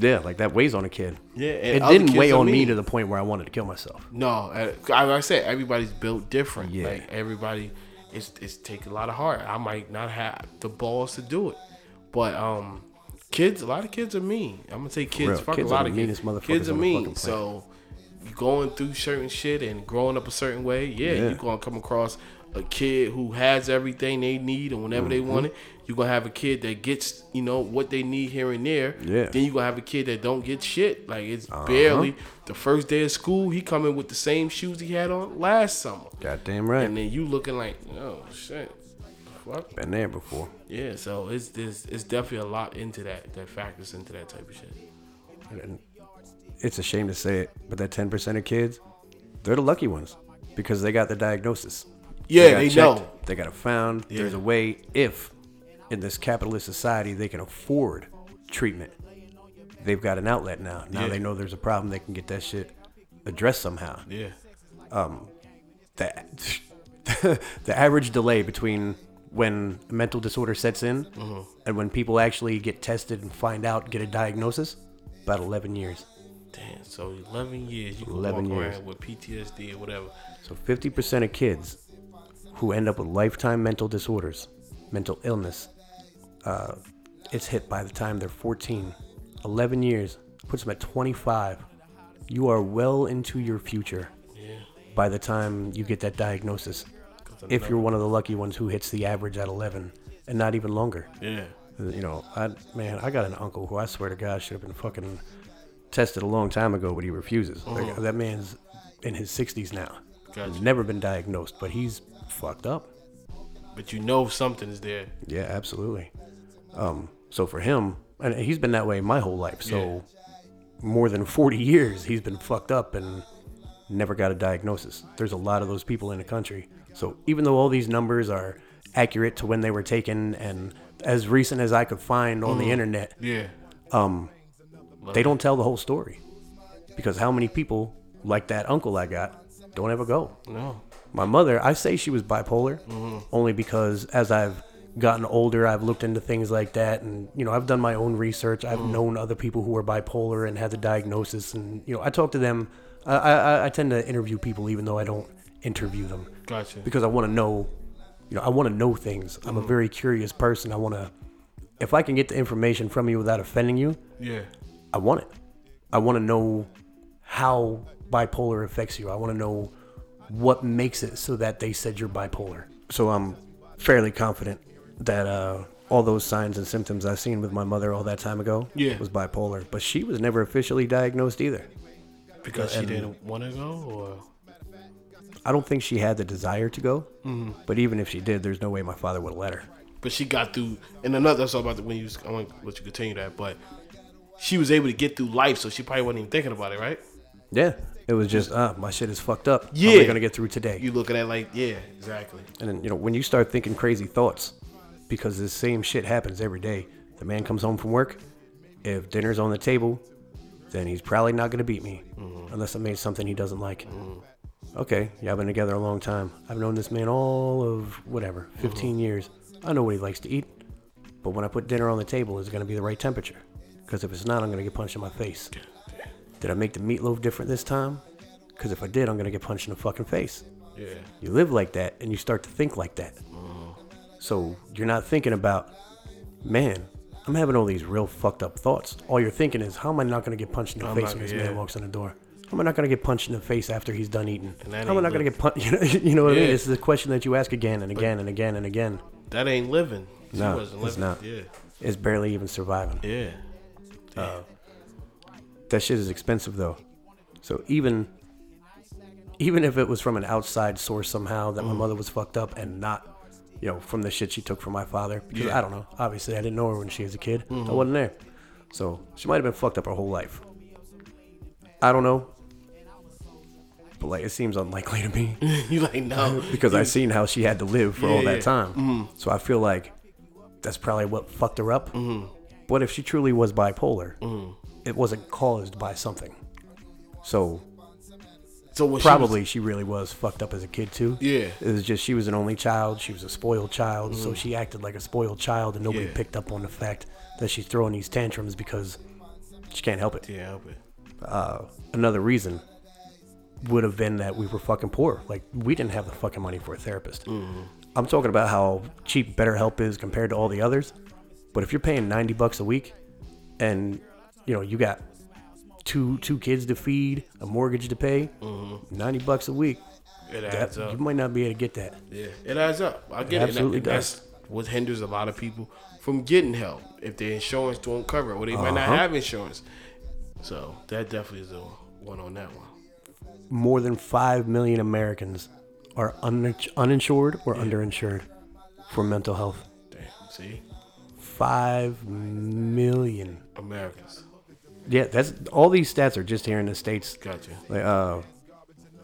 yeah, like that weighs on a kid. yeah. And It didn't weigh on me mean. to the point where I wanted to kill myself. No, uh, like I said, everybody's built different. Yeah. Like everybody, it's it's take a lot of heart. I might not have the balls to do it, but um, kids, a lot of kids are mean. I'm gonna say kids. real. Fuck Kids a lot of meanest kids. motherfuckers Kids are mean. So you going through certain shit and growing up a certain way, yeah, Yeah. you're gonna come across a kid who has everything they need and whenever they Mm-hmm. want it. You're gonna have a kid that gets, you know, what they need here and there. Yeah. Then you're gonna have a kid that don't get shit. Like it's Uh-huh. barely the first day of school. He coming with the same shoes he had on last summer. Goddamn right. And then you looking like, oh shit, fuck. Been there before. Yeah, so it's this it's definitely a lot into that that factors into that type of shit. And it's a shame to say it, but that 10% of kids, they're the lucky ones because they got the diagnosis. Yeah, got they know. They got it found. There's a way, if in this capitalist society they can afford treatment, they've got an outlet now. Now Yeah. they know there's a problem. They can get that shit addressed somehow. Yeah. Um the the average delay between when a mental disorder sets in Mm-hmm. and when people actually get tested and find out, get a diagnosis, about 11 years. Damn. So 11 years you can 11 walk years. around with PTSD or whatever. So 50% of kids who end up with lifetime mental disorders, mental illness, uh, it's hit by the time they're 14. 11 years puts them at 25. You are well into your future Yeah. by the time you get that diagnosis. If you're one of the lucky ones who hits the average at 11 and not even longer. Yeah. You know, I man, I got an uncle who I swear to God should have been fucking tested a long time ago, but he refuses. Like, that man's in his 60s now. Gotcha. Never been diagnosed, but he's fucked up. But you know something is there. Yeah, absolutely. Um, so for him, and he's been that way my whole life. So more than 40 years, he's been fucked up and never got a diagnosis. There's a lot of those people in the country. So even though all these numbers are accurate to when they were taken and as recent as I could find on the internet, Yeah. they don't tell the whole story. Because how many people like that uncle I got don't ever go? No. My mother, I say she was bipolar mm-hmm. only because as I've gotten older, I've looked into things like that, and you know, I've done my own research. I've mm-hmm. known other people who were bipolar and had the diagnosis, and you know, I talk to them. I, I, I tend to interview people even though I don't interview them Gotcha. because I want to know. You know, I want to know things. I'm a mm-hmm. very curious person. I want to. If I can get the information from you without offending you, Yeah. I want it. I want to know how bipolar affects you. I want to know what makes it so that they said you're bipolar. So I'm fairly confident that uh, all those signs and symptoms I've seen with my mother all that time ago Yeah. was bipolar. But she was never officially diagnosed either. Because she didn't want to go, or I don't think she had the desire to go. But even if she did, there's no way my father would have let her. but she got through. And another that's all about the, when you. I want to let you continue that, but she was able to get through life, so she probably wasn't even thinking about it, right? Yeah. It was just, uh, my shit is fucked up. Yeah. How am I going to get through today? You look at it like, yeah, exactly. And then, you know, when you start thinking crazy thoughts, because the same shit happens every day. The man comes home from work. If dinner's on the table, then he's probably not going to beat me mm-hmm. unless I made something he doesn't like. Mm-hmm. Okay, y'all been together a long time. I've known this man all of whatever, mm-hmm. 15 years. I know what he likes to eat. But when I put dinner on the table, is it going to be the right temperature? Because if it's not, I'm going to get punched in my face. Did I make the meatloaf different this time? Because if I did, I'm going to get punched in the fucking face. Yeah. You live like that and you start to think like that. Mm. So you're not thinking about, man, I'm having all these real fucked up thoughts. All you're thinking is, how am I not going to get punched in the I'm face not- when this yeah. man walks in the door? How am I not going to get punched in the face after he's done eating? How am I not going to get punched? You know, you know what I mean? Yeah. It's the question that you ask again and again and again and again. That ain't living. No, it's living. not. Yeah. It's barely even surviving. Yeah. That shit is expensive though. So even even if it was from an outside source somehow that my mm. mother was fucked up and not you know from the shit she took from my father because Yeah. I don't know. Obviously, I didn't know her when she was a kid. I mm-hmm. wasn't there. So, she might have been fucked up her whole life. I don't know. But like it seems unlikely to me you like no because I seen how she had to live for all Yeah, that yeah. time. Mm-hmm. So I feel like that's probably what fucked her up. Mm-hmm. What if she truly was bipolar, it wasn't caused by something. So So when probably she, really was fucked up as a kid too. Yeah. it was just she was an only child. She was a spoiled child, so she acted like a spoiled child, and nobody Yeah. picked up on the fact that she's throwing these tantrums because she can't help it. Yeah, help it. Uh, another reason would have been that we were fucking poor. Like we didn't have the fucking money for a therapist. I'm talking about how cheap BetterHelp is compared to all the others. But if you're paying 90 bucks a week, and you know you got two two kids to feed, a mortgage to pay, 90 bucks a week, It that, adds you might not be able to get that. Yeah, it adds up. I get it. absolutely And that- does. That's what hinders a lot of people from getting help if their insurance don't cover it, or they might not Uh-huh. have insurance. So that definitely is the one on that one. More than five million Americans are un- uninsured or underinsured for mental health. Damn. See, Five million. Americans. Yeah, that's all these stats are just here in the states. Gotcha. Like, uh,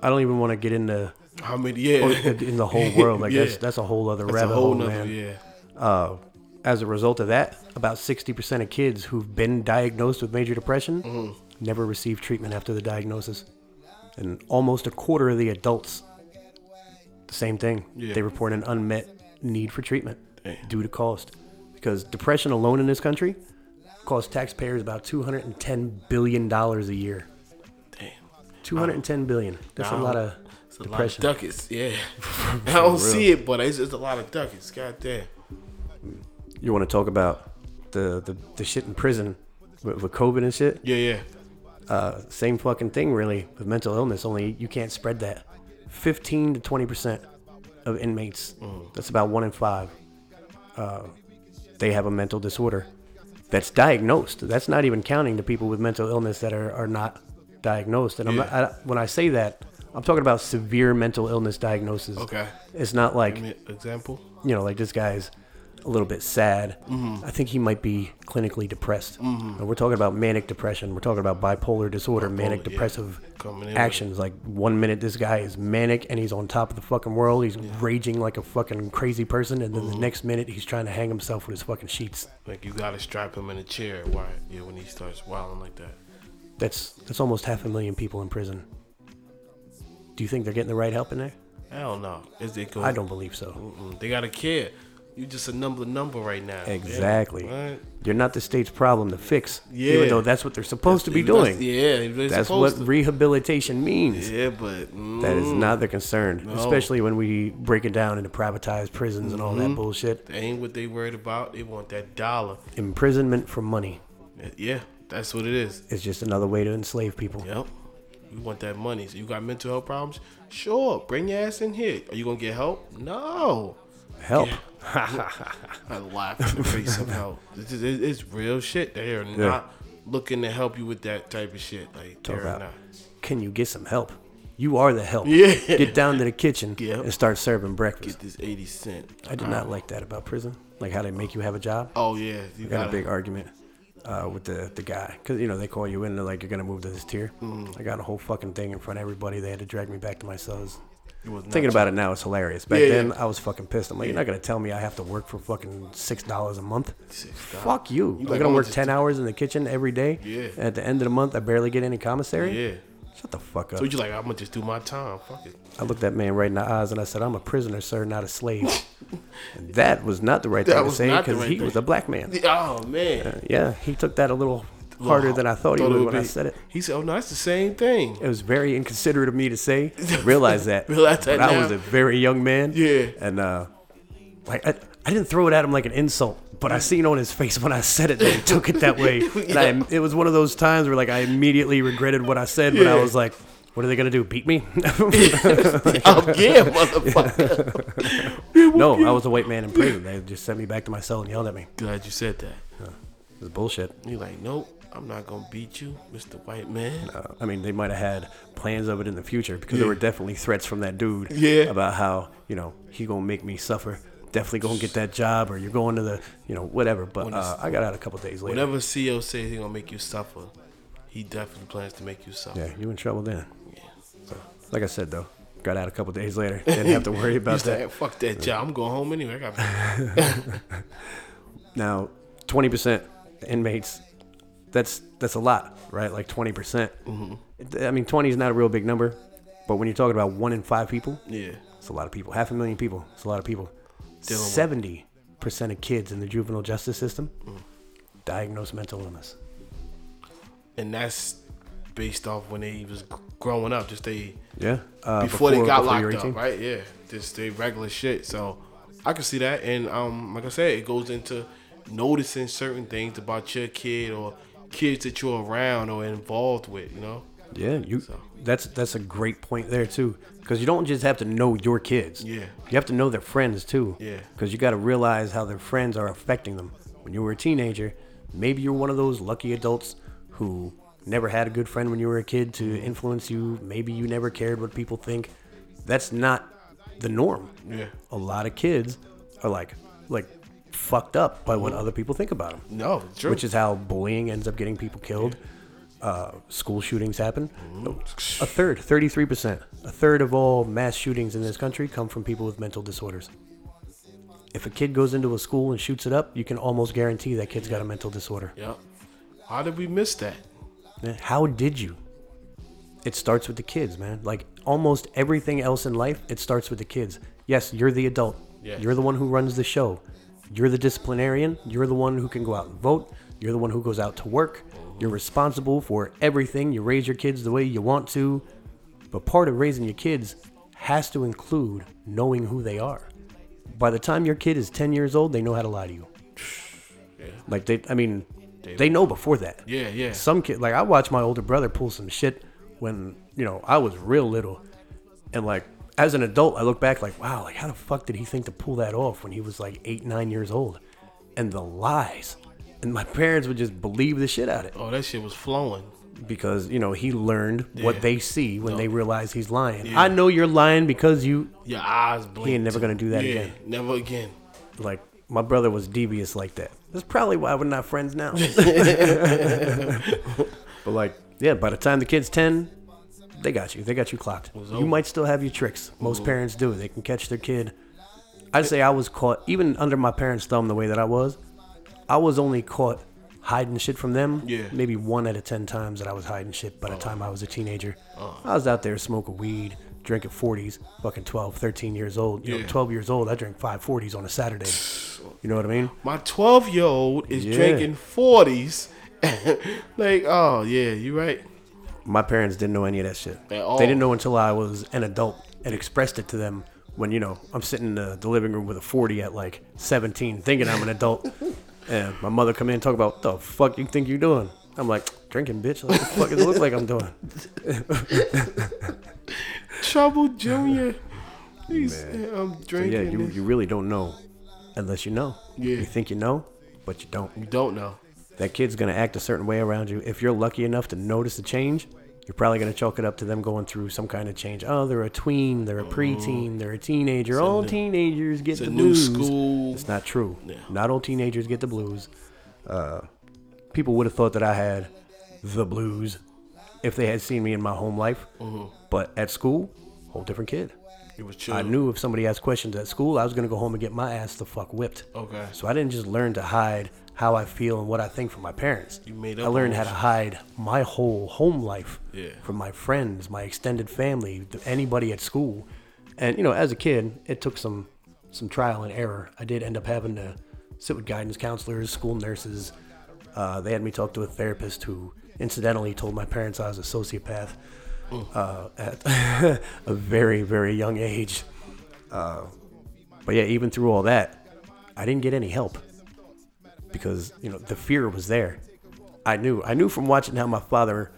I don't even want to get into How many? Yeah, in the whole world. Like Yeah. that's that's a whole other that's a rabbit whole hole, nother. man. Yeah, Uh, as a result of that, about 60% of kids who've been diagnosed with major depression Mm-hmm. never receive treatment after the diagnosis. And almost a quarter of the adults, the same thing. Yeah. They report an unmet need for treatment Damn. due to cost. Because depression alone in this country costs taxpayers about $210 billion a year. Damn. 210 billion. That's a lot of It's a depression. lot of ducats. Yeah. I don't see it, but it's just a lot of ducats. God damn. you want to talk about the, the, the shit in prison with, with COVID and shit? Yeah, yeah. Uh, same fucking thing, really, with mental illness, only you can't spread that. 15 to 20% of inmates, that's about one in five, uh, they have a mental disorder that's diagnosed. That's not even counting the people with mental illness that are, are not diagnosed. And I'm not, I, when I say that, I'm talking about severe mental illness diagnosis. Okay. It's not like Give me an example. you know, like this guy's a little bit sad. Mm-hmm. I think he might be clinically depressed. Mm-hmm. And we're talking about manic depression. We're talking about bipolar disorder, manic depressive with actions. Like one minute this guy is manic and he's on top of the fucking world. He's raging like a fucking crazy person, and then the mm-hmm. next minute he's trying to hang himself with his fucking sheets. Like you gotta strap him in a chair. Why? Yeah, when he starts wilding like that. That's that's almost half a million people in prison. Do you think they're getting the right help in there? Hell no. Is it go? I don't believe so. Mm-mm. They gotta care. You just a number number right now. Yeah. Exactly. Right? You're not the state's problem to fix, Yeah. even though that's what they're supposed to be That's- doing. Yeah, That's what to. rehabilitation means. Yeah, but That is mm, not their concern, No. especially when we break it down into privatized prisons and all Mm-hmm. that bullshit. That ain't what they worried about. They want that dollar. Imprisonment for money Yeah, that's what it is. It's just another way to enslave people. Yep. We want that money. So you got mental health problems? Sure, bring your ass in here. Are you gonna get help? No. Help. I laugh in the face of help. It's, it's, it's real shit. They are not looking to help you with that type of shit. Like Talk about, not. can you get some help? You are the help. Yeah. Get down to the kitchen Yep. and start serving breakfast. Get this eighty cent. I did not like that about prison. Like how they make you have a job. Oh yeah, you I got got a big argument uh, with the, the guy because you know they call you in. They're like you're gonna move to this tier. Mm. I got a whole fucking thing in front of everybody. They had to drag me back to my cells. Thinking about it now, it's hilarious. Back Yeah, then, yeah. I was fucking pissed. I'm like, you're not gonna tell me I have to work for fucking six dollars a month. $6. Fuck you. You I'm like, gonna work ten hours in the kitchen every day. Yeah. At the end of the month, I barely get any commissary. Yeah. Shut the fuck up. So you like, I'm gonna just do my time. Fuck it. I looked that man right in the eyes and I said, "I'm a prisoner, sir, not a slave." and that was not the right That thing to was say not the because right he thing. was a black man. Oh man. Yeah, he took that a little harder than I thought, he would when I said it. He said, "Oh no, that's the same thing." It was very inconsiderate of me to say. I realize that. Realize that but I was a very young man. Yeah. And uh, like I, I didn't throw it at him like an insult, but I seen on his face when I said it that he took it that way. And I, it was one of those times where like I immediately regretted what I said, but I was like, "What are they gonna do? Beat me?" oh yeah, motherfucker. no, I was a white man in prison. They just sent me back to my cell and yelled at me. Glad you said that. It was bullshit. You're like, nope, I'm not gonna beat you, Mr. White Man. Uh, I mean, they might have had plans of it in the future because there were definitely threats from that dude. Yeah. About how you know he gonna make me suffer. Definitely gonna get that job, or you're going to the you know whatever. But uh, I got out a couple days later. Whenever CEO says he gonna make you suffer, he definitely plans to make you suffer. Yeah, you in trouble then. Yeah. So, like I said though, got out a couple days later. Didn't have to worry about that. fuck that job. I'm going home anyway. I got Now, twenty percent inmates. That's that's a lot, right? Like twenty percent. Mm-hmm. I mean, twenty is not a real big number, but when you're talking about one in five people, yeah. It's a lot of people. Half a million people. It's a lot of people. Seventy percent of kids in the juvenile justice system diagnosed mental illness. And that's based off when they was growing up, just they Yeah. Uh, before, they got before locked up, right? Yeah, just they regular shit. So I can see that, and um, like I said, it goes into noticing certain things about your kid or kids that you're around or involved with. You know? Yeah, you. That's that's a great point there too, because you don't just have to know your kids. Yeah. You have to know their friends too. Yeah. Because you got to realize how their friends are affecting them. When you were a teenager, maybe you're one of those lucky adults who never had a good friend when you were a kid to influence you. Maybe you never cared what people think. That's not the norm. Yeah. A lot of kids are like like fucked up by what other people think about them. No, it's true. Which is how bullying ends up getting people killed. Uh, school shootings happen. A third, 33%, a third of all mass shootings in this country come from people with mental disorders. If a kid goes into a school and shoots it up, you can almost guarantee that kid's got a mental disorder. Yep. How did we miss that? Man, How did you? It starts with the kids, man. Like almost everything else in life, it starts with the kids. Yes, you're the adult. Yes. You're the one who runs the show. You're the disciplinarian. You're the one who can go out and vote. You're the one who goes out to work. You're responsible for everything. You raise your kids the way you want to. But part of raising your kids has to include knowing who they are. By the time your kid is 10 years old, they know how to lie to you. Like they, I mean, they know before that. Yeah, yeah. Some kid, like I watched my older brother pull some shit when you know I was real little, and like as an adult, I look back like, wow, like how the fuck did he think to pull that off when he was like eight, nine years old? And the lies, and my parents would just believe the shit out of it Oh, that shit was flowing. because you know he learned what they see when they realize he's lying. Yeah. I know you're lying because you Your eyes blinked. he ain't never gonna do that yeah, again. Never again. Like my brother was devious like that. That's probably why we're not friends now. but like, yeah, by the time the kid's ten, they got you. They got you clocked. You might still have your tricks. Most parents do. They can catch their kid. I'd say I was caught even under my parents' thumb the way that I was. I was only caught hiding shit from them. Yeah. Maybe one out of ten times that I was hiding shit by the uh. time I was a teenager. Uh. I was out there smoking weed, drinking 40s, fucking 12, 13 years old. You Yeah. know, 12 years old, I drink five 40s on a Saturday. You know what I mean? My 12 year old is Yeah. drinking 40s. like, oh, yeah, you right. My parents didn't know any of that shit. At all. They didn't know until I was an adult and expressed it to them when, you know, I'm sitting in the, the living room with a 40 at like 17 thinking I'm an adult. and my mother come in and talk about, the fuck you think you doing? I'm like, drinking, bitch. Like, what the fuck does it look like I'm doing? Trouble Junior. He's, I'm So yeah, you, you really don't know unless you know. Yeah. You think you know, but you don't. You don't know. That kid's gonna act a certain way around you. If you're lucky enough to notice the change, you're probably gonna chalk it up to them going through some kind of change. Oh, they're a tween, they're a preteen, they're a teenager. all teenagers get the new blues. school. It's not true. Yeah. Not all teenagers get the blues. Uh, people would have thought that I had the blues if they had seen me in my home life. Mm-hmm. But at school, whole different kid. It was chill. I knew if somebody asked questions at school, I was gonna go home and get my ass the fuck whipped. Okay. So I didn't just learn to hide how I feel and what I think from my parents. You made I learned how to hide my whole home life Yeah. from my friends, my extended family, anybody at school. And you know, as a kid, it took some some trial and error. I did end up having to sit with guidance counselors, school nurses. Uh, they had me talk to a therapist who, incidentally, told my parents I was a sociopath uh, at a very, very young age. Uh, but yeah, even through all that, I didn't get any help because you know the fear was there. I knew, I knew from watching how my father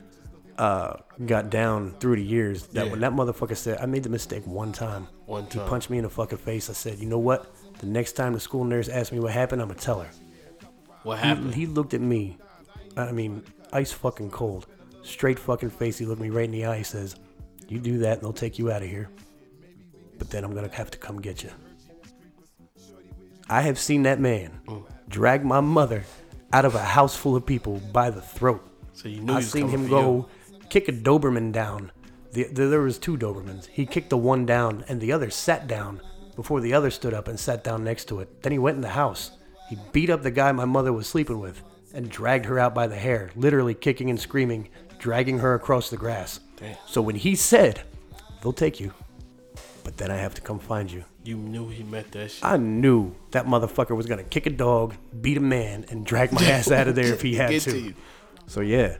uh, got down through the years that Yeah. when that motherfucker said, I made the mistake one time. One He punched me in the fucking face. I said, you know what? The next time the school nurse asks me what happened, I'm gonna tell her. What happened? he looked at me. I mean, ice fucking cold. Straight fucking face. He looked me right in the eye. He says, You do that and they'll take you out of here. But then I'm going to have to come get you. I have seen that man drag my mother out of a house full of people by the throat. so you knew I've seen him go kick a Doberman down. The, the, there was two Dobermans. He kicked the one down, and the other sat down before the other stood up and sat down next to it. Then he went in the house. He beat up the guy my mother was sleeping with and dragged her out by the hair, literally kicking and screaming, dragging her across the grass. Damn. So when he said, "They'll take you," but then I have to come find you. You knew he meant that shit. I knew that motherfucker was gonna kick a dog, beat a man, and drag my ass out of there if he had to. to. So yeah,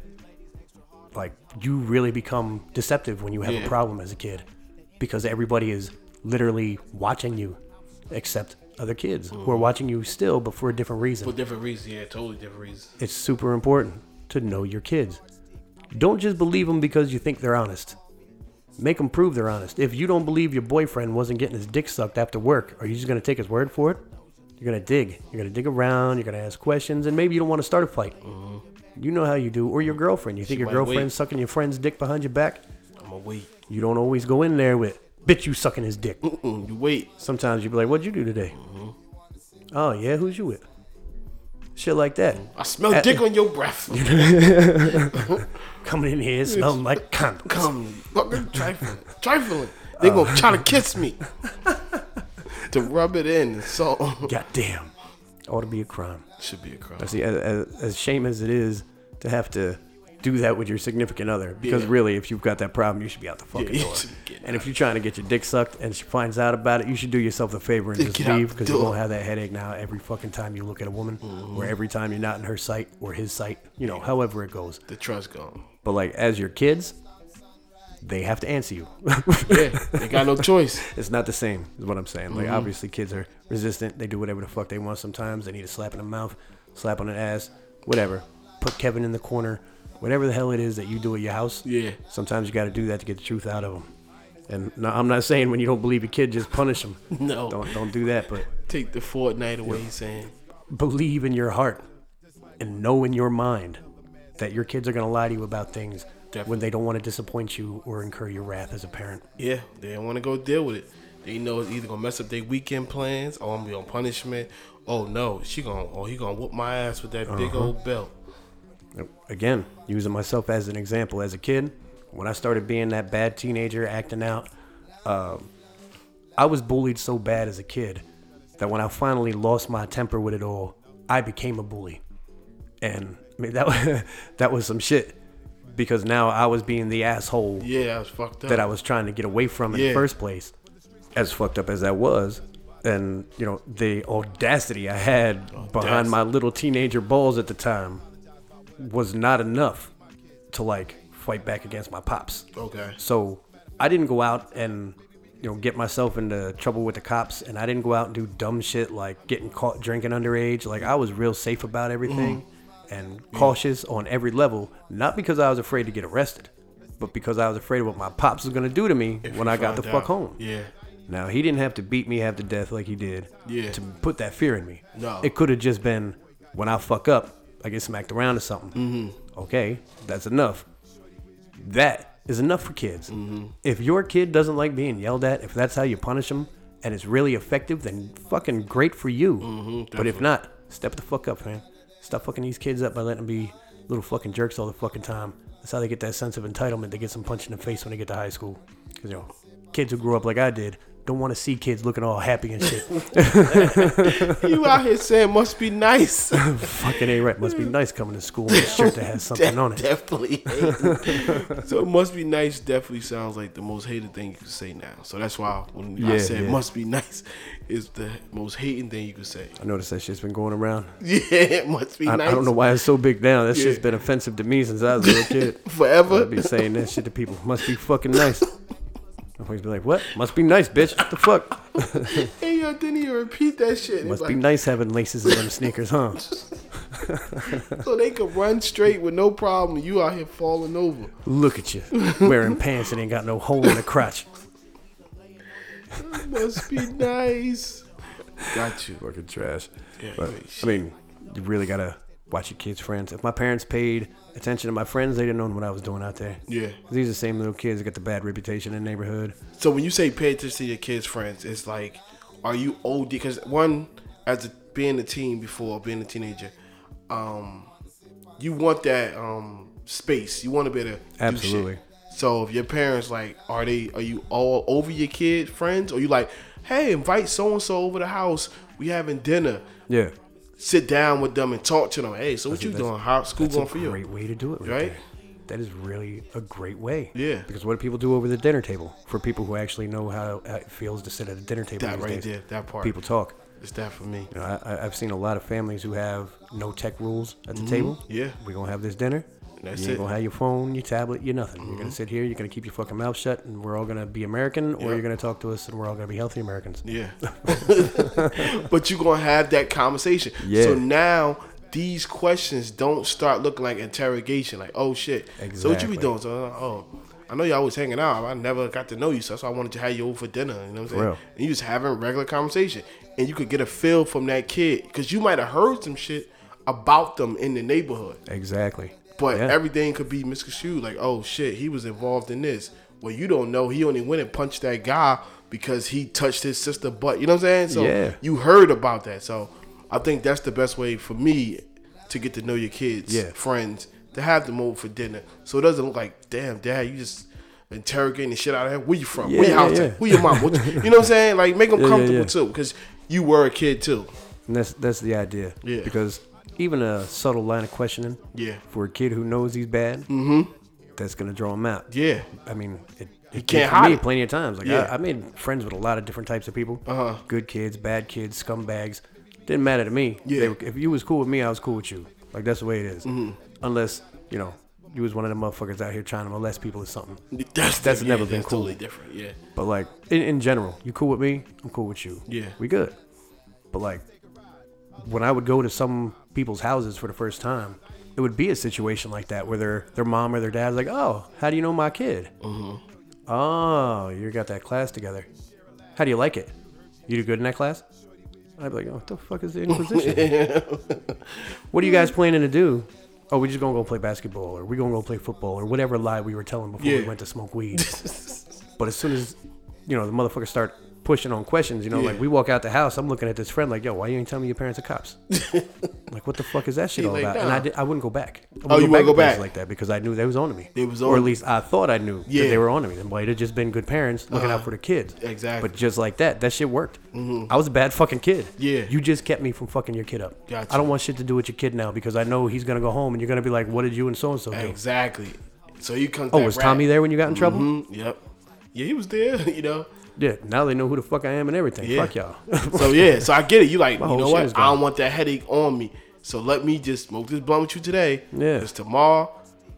like you really become deceptive when you have Yeah. a problem as a kid, because everybody is literally watching you, except other kids who are mm-hmm. watching you still, but for a different reason. For different reasons. Yeah, totally different reasons. it's super important to know your kids. Don't just believe them because you think they're honest. Make them prove they're honest. If you don't believe your boyfriend wasn't getting his dick sucked after work, are you just gonna take his word for it? You're gonna dig. You're gonna dig around. You're gonna ask questions, and maybe you don't want to start a fight. You know how you do, or your girlfriend. You think your girlfriend's wait. sucking your friend's dick behind your back. I'm gonna wait. You don't always go in there with, "Bitch, you sucking his dick." Mm, you wait. Sometimes you be like, "What'd you do today?" Oh yeah, who's you with? Shit like that. I smell At- dick on your breath. Coming in here smelling like condoms. Come, fucking trifling, trifling. They gonna try to kiss me. to rub it in. and salt God damn. Ought to be a crime. should be a crime. See, as, as, as shame as it is to have to do that with your significant other, because Yeah. really, if you've got that problem, you should be out the fucking you door. should be getting And if you're trying to get your dick sucked and she finds out about it, you should do yourself a favor and just get leave, because you're door. have that headache now every fucking time you look at a woman, or every time you're not in her sight or his sight. You know, however it goes. The trust gone. But like as your kids, they have to answer you. Yeah, they got no choice. it's not the same, is what I'm saying. Mm-hmm. Like obviously kids are resistant. They do whatever the fuck they want sometimes. They need a slap in the mouth, slap on the ass, whatever. Put Kevin in the corner. Whatever the hell it is that you do at your house. Yeah. Sometimes you got to do that to get the truth out of them. And no, I'm not saying when you don't believe a kid, just punish them. No. Don't don't do that. But Take the Fortnite away, saying believe in your heart and know in your mind that your kids are gonna lie to you about things Definitely. when they don't want to disappoint you or incur your wrath as a parent. Yeah, they don't want to go deal with it. They know it's either gonna mess up their weekend plans, or I'm gonna be on punishment. Oh no, she gonna, oh he gonna whoop my ass with that big Uh-huh. old belt. Again, using myself as an example, as a kid, when I started being that bad teenager, acting out, um, I was bullied so bad as a kid that when I finally lost my temper with it all, I became a bully, and I mean that was, that was some shit because now I was being the asshole Yeah, I was fucked up. that I was trying to get away from in Yeah. the first place. As fucked up as that was, and you know the audacity I had behind my little teenager balls at the time was not enough to like fight back against my pops. Okay. So I didn't go out and you know get myself into trouble with the cops, and I didn't go out and do dumb shit like getting caught drinking underage. Like I was real safe about everything and cautious on every level, not because I was afraid to get arrested, but because I was afraid of what my pops was gonna do to me If when I got the find fuck home. Yeah. Now he didn't have to beat me half to death like he did Yeah. to put that fear in me. No. It could have just been when I fuck up, I get smacked around or something. Mm-hmm. Okay, that's enough. That is enough for kids. Mm-hmm. If your kid doesn't like being yelled at, if that's how you punish them and it's really effective, then fucking great for you. Mm-hmm, but if not, step the fuck up, man. Stop fucking these kids up by letting them be little fucking jerks all the fucking time. That's how they get that sense of entitlement. They get some punch in the face when they get to high school. Because, you know, kids who grew up like I did don't want to see kids looking all happy and shit. You out here saying must be nice. fucking ain't right. Must be nice coming to school with a shirt that has something on it. definitely. so it must be nice. Definitely sounds like the most hated thing you could say now. So that's why when I Yeah, said yeah. must be nice is the most hating thing you could say. I noticed that shit's been going around. Yeah, it must be I, nice. I don't know why it's so big now. That shit's Yeah. been offensive to me since I was a little kid. Forever. I'd be saying that shit to people. Must be fucking nice. I'd always be like, what? Must be nice, bitch. What the fuck? Hey, yo, didn't even repeat that shit. Must be like, nice having laces in them sneakers, huh? so they could run straight with no problem. You out here falling over. Look at you. Wearing pants that ain't got no hole in the crotch. Must be nice. Got you. Fucking trash. Yeah, But, I mean, you really gotta watch your kids' friends. If my parents paid attention to my friends, they didn't know what I was doing out there. Yeah. These are the same little kids that got the bad reputation in the neighborhood. So when you say pay attention to your kids' friends, it's like, are you OD? Because one, as a, being a teen before being a teenager, um, you want that um space. You want to be able to Absolutely. So if your parents like, are they? Are you all over your kid friends, or you like, hey, invite so and so over the house. We having dinner. Yeah. Sit down with them and talk to them. Hey, so what you doing? How school going for you? That's a great way to do it, right? Right? That is really a great way. Yeah. Because what do people do over the dinner table? For people who actually know how it feels to sit at a dinner table. That right days, there, that part. People talk. It's that for me. You know, I, I've seen a lot of families who have no tech rules at the table. Mm-hmm. Yeah. We're gonna have this dinner. That's you ain't it. Mm-hmm. gonna have your phone, your tablet, your nothing. You're gonna sit here. You're gonna keep your fucking mouth shut, and we're all gonna be American, or Yep. you're gonna talk to us, and we're all gonna be healthy Americans. Yeah. but you're going to have that conversation. Yeah. So now these questions don't start looking like interrogation. Like, oh shit. Exactly. So what you be doing? So, oh, I know y'all was hanging out. I never got to know you, so that's why I wanted to have you over for dinner. You know what I'm saying? real. And you just having regular conversation. And you could get a feel from that kid. Because you might have heard some shit about them in the neighborhood. Exactly. But Yeah. everything could be misconstrued. Like, oh shit, he was involved in this. Well, you don't know. He only went and punched that guy because he touched his sister butt. You know what I'm saying? So Yeah. you heard about that. So I think that's the best way for me to get to know your kids, Yeah. friends, to have them over for dinner. So it doesn't look like, damn, dad, you just interrogating the shit out of him. Where you from? Yeah, Where your yeah, house yeah. at? Who your mom? What you, you know what I'm saying? Like make them Yeah, yeah, comfortable yeah. too, because you were a kid too. And that's that's the idea. Yeah. Because even a subtle line of questioning Yeah. for a kid who knows he's bad, mm-hmm. that's gonna draw him out. Yeah. I mean, it, it can't hide me it. plenty of times. Like Yeah. I, I made friends with a lot of different types of people. Uh-huh. Good kids, bad kids, scumbags. Didn't matter to me. Yeah. Were- if you was cool with me, I was cool with you. Like that's the way it is. Mm-hmm. Unless you know you was one of the motherfuckers out here trying to molest people or something. That's That's yeah, never been cool. Totally different. Yeah. But like in, in general, you cool with me, I'm cool with you. Yeah. We good. But like when I would go to some people's houses for the first time, it would be a situation like that where their their mom or their dad's like, "Oh, how do you know my kid? Mm-hmm. Oh, you got that class together. How do you like it? You do good in that class?" I'd be like, "Oh, what the fuck is the Inquisition? what are you guys planning to do?" Oh, we just gonna go play basketball, or we gonna go play football, or whatever lie we were telling before we went to smoke weed. But as soon as you know the motherfuckers start pushing on questions, you know, Yeah. like we walk out the house, I'm looking at this friend like, "Yo, why you ain't telling me your parents are cops?" like, what the fuck is that shit all like, about? And I, did, I wouldn't go back. I Oh, you wouldn't to go back? like that because I knew they was on to me. They was on, or at least I thought I knew Yeah. that they were on to me. They might have just been good parents looking out for the kids. Exactly. But just like that, that shit worked. I was a bad fucking kid. Yeah. You just kept me from fucking your kid up. Gotcha. I don't want shit to do with your kid now because I know he's gonna go home and you're gonna be like, "What did you and so and so do?" Exactly. So you come. Oh, was Tommy there when you got in trouble? hmm Yep. Yeah, he was there. You know. Yeah, now they know who the fuck I am and everything. Yeah. Fuck y'all. So yeah, so I get it. You like, you know what? I don't want that headache on me. So let me just smoke this blunt with you today. Yeah. Because tomorrow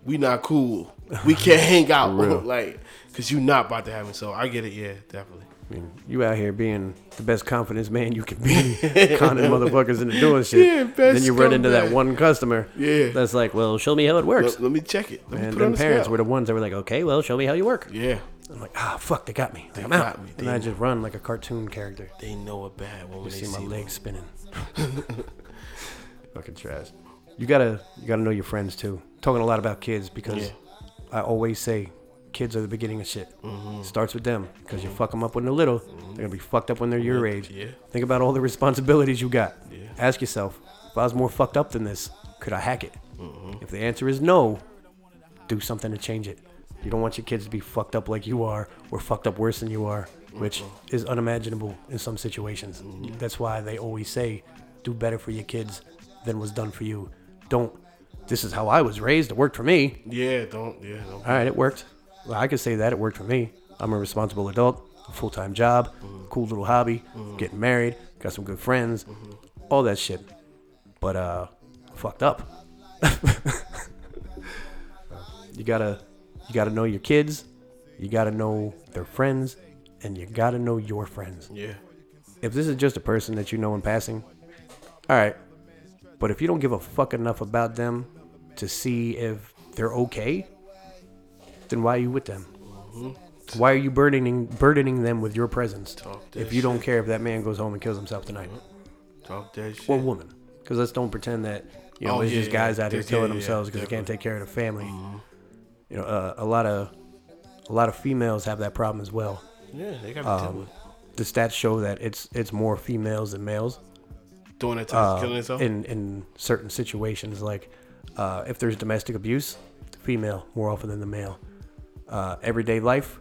we not cool. We can't hang out. like, cause you not about to have it. So I get it. Yeah, definitely. I mean, you out here being the best confidence man you can be, conning motherfuckers into doing shit. Yeah, best then you run into that one customer. Yeah. That's like, well, show me how it works. Let, let me check it. Let and put it on then the parents scale. were the ones that were like, okay, well, show me how you work. Yeah. I'm like, ah, fuck, they got me. Like, I'm got out. me. And They- I just run like a cartoon character. They know a bad woman. You they see my see legs spinning. Fucking trash. You gotta, you gotta know your friends too. Talking a lot about kids because Yeah. I always say, kids are the beginning of shit. Mm-hmm. Starts with them because you fuck them up when they're little, they're gonna be fucked up when they're your age. Yeah. Think about all the responsibilities you got. Yeah. Ask yourself, if I was more fucked up than this, could I hack it? Mm-hmm. If the answer is no, do something to change it. You don't want your kids to be fucked up like you are, or fucked up worse than you are, which mm-hmm. is unimaginable in some situations. Mm-hmm. That's why they always say, do better for your kids than was done for you. Don't. This is how I was raised. It worked for me. Yeah. Don't. Yeah. Don't. All right, it worked. Well, I could say that it worked for me. I'm a responsible adult, a full time job, mm-hmm. cool little hobby, getting married, got some good friends, all that shit. But uh, fucked up. you gotta, you gotta know your kids, you gotta know their friends, and you gotta know your friends. Yeah. If this is just a person that you know in passing, all right. But if you don't give a fuck enough about them to see if they're okay, then why are you with them? Mm-hmm. Why are you burdening burdening them with your presence if you don't care if that man goes home and kills himself tonight mm-hmm. Talk that shit. or woman? Because let's don't pretend that you know Oh, there's yeah, just guys yeah. out here killing yeah, themselves because they can't take care of the family. Mm-hmm. You know, uh, a lot of a lot of females have that problem as well. yeah, they got to Um, with The stats show that it's it's more females than males. doing it time, uh, killing themselves. in in certain situations. Like uh, if there's domestic abuse, the female more often than the male. Uh, everyday life,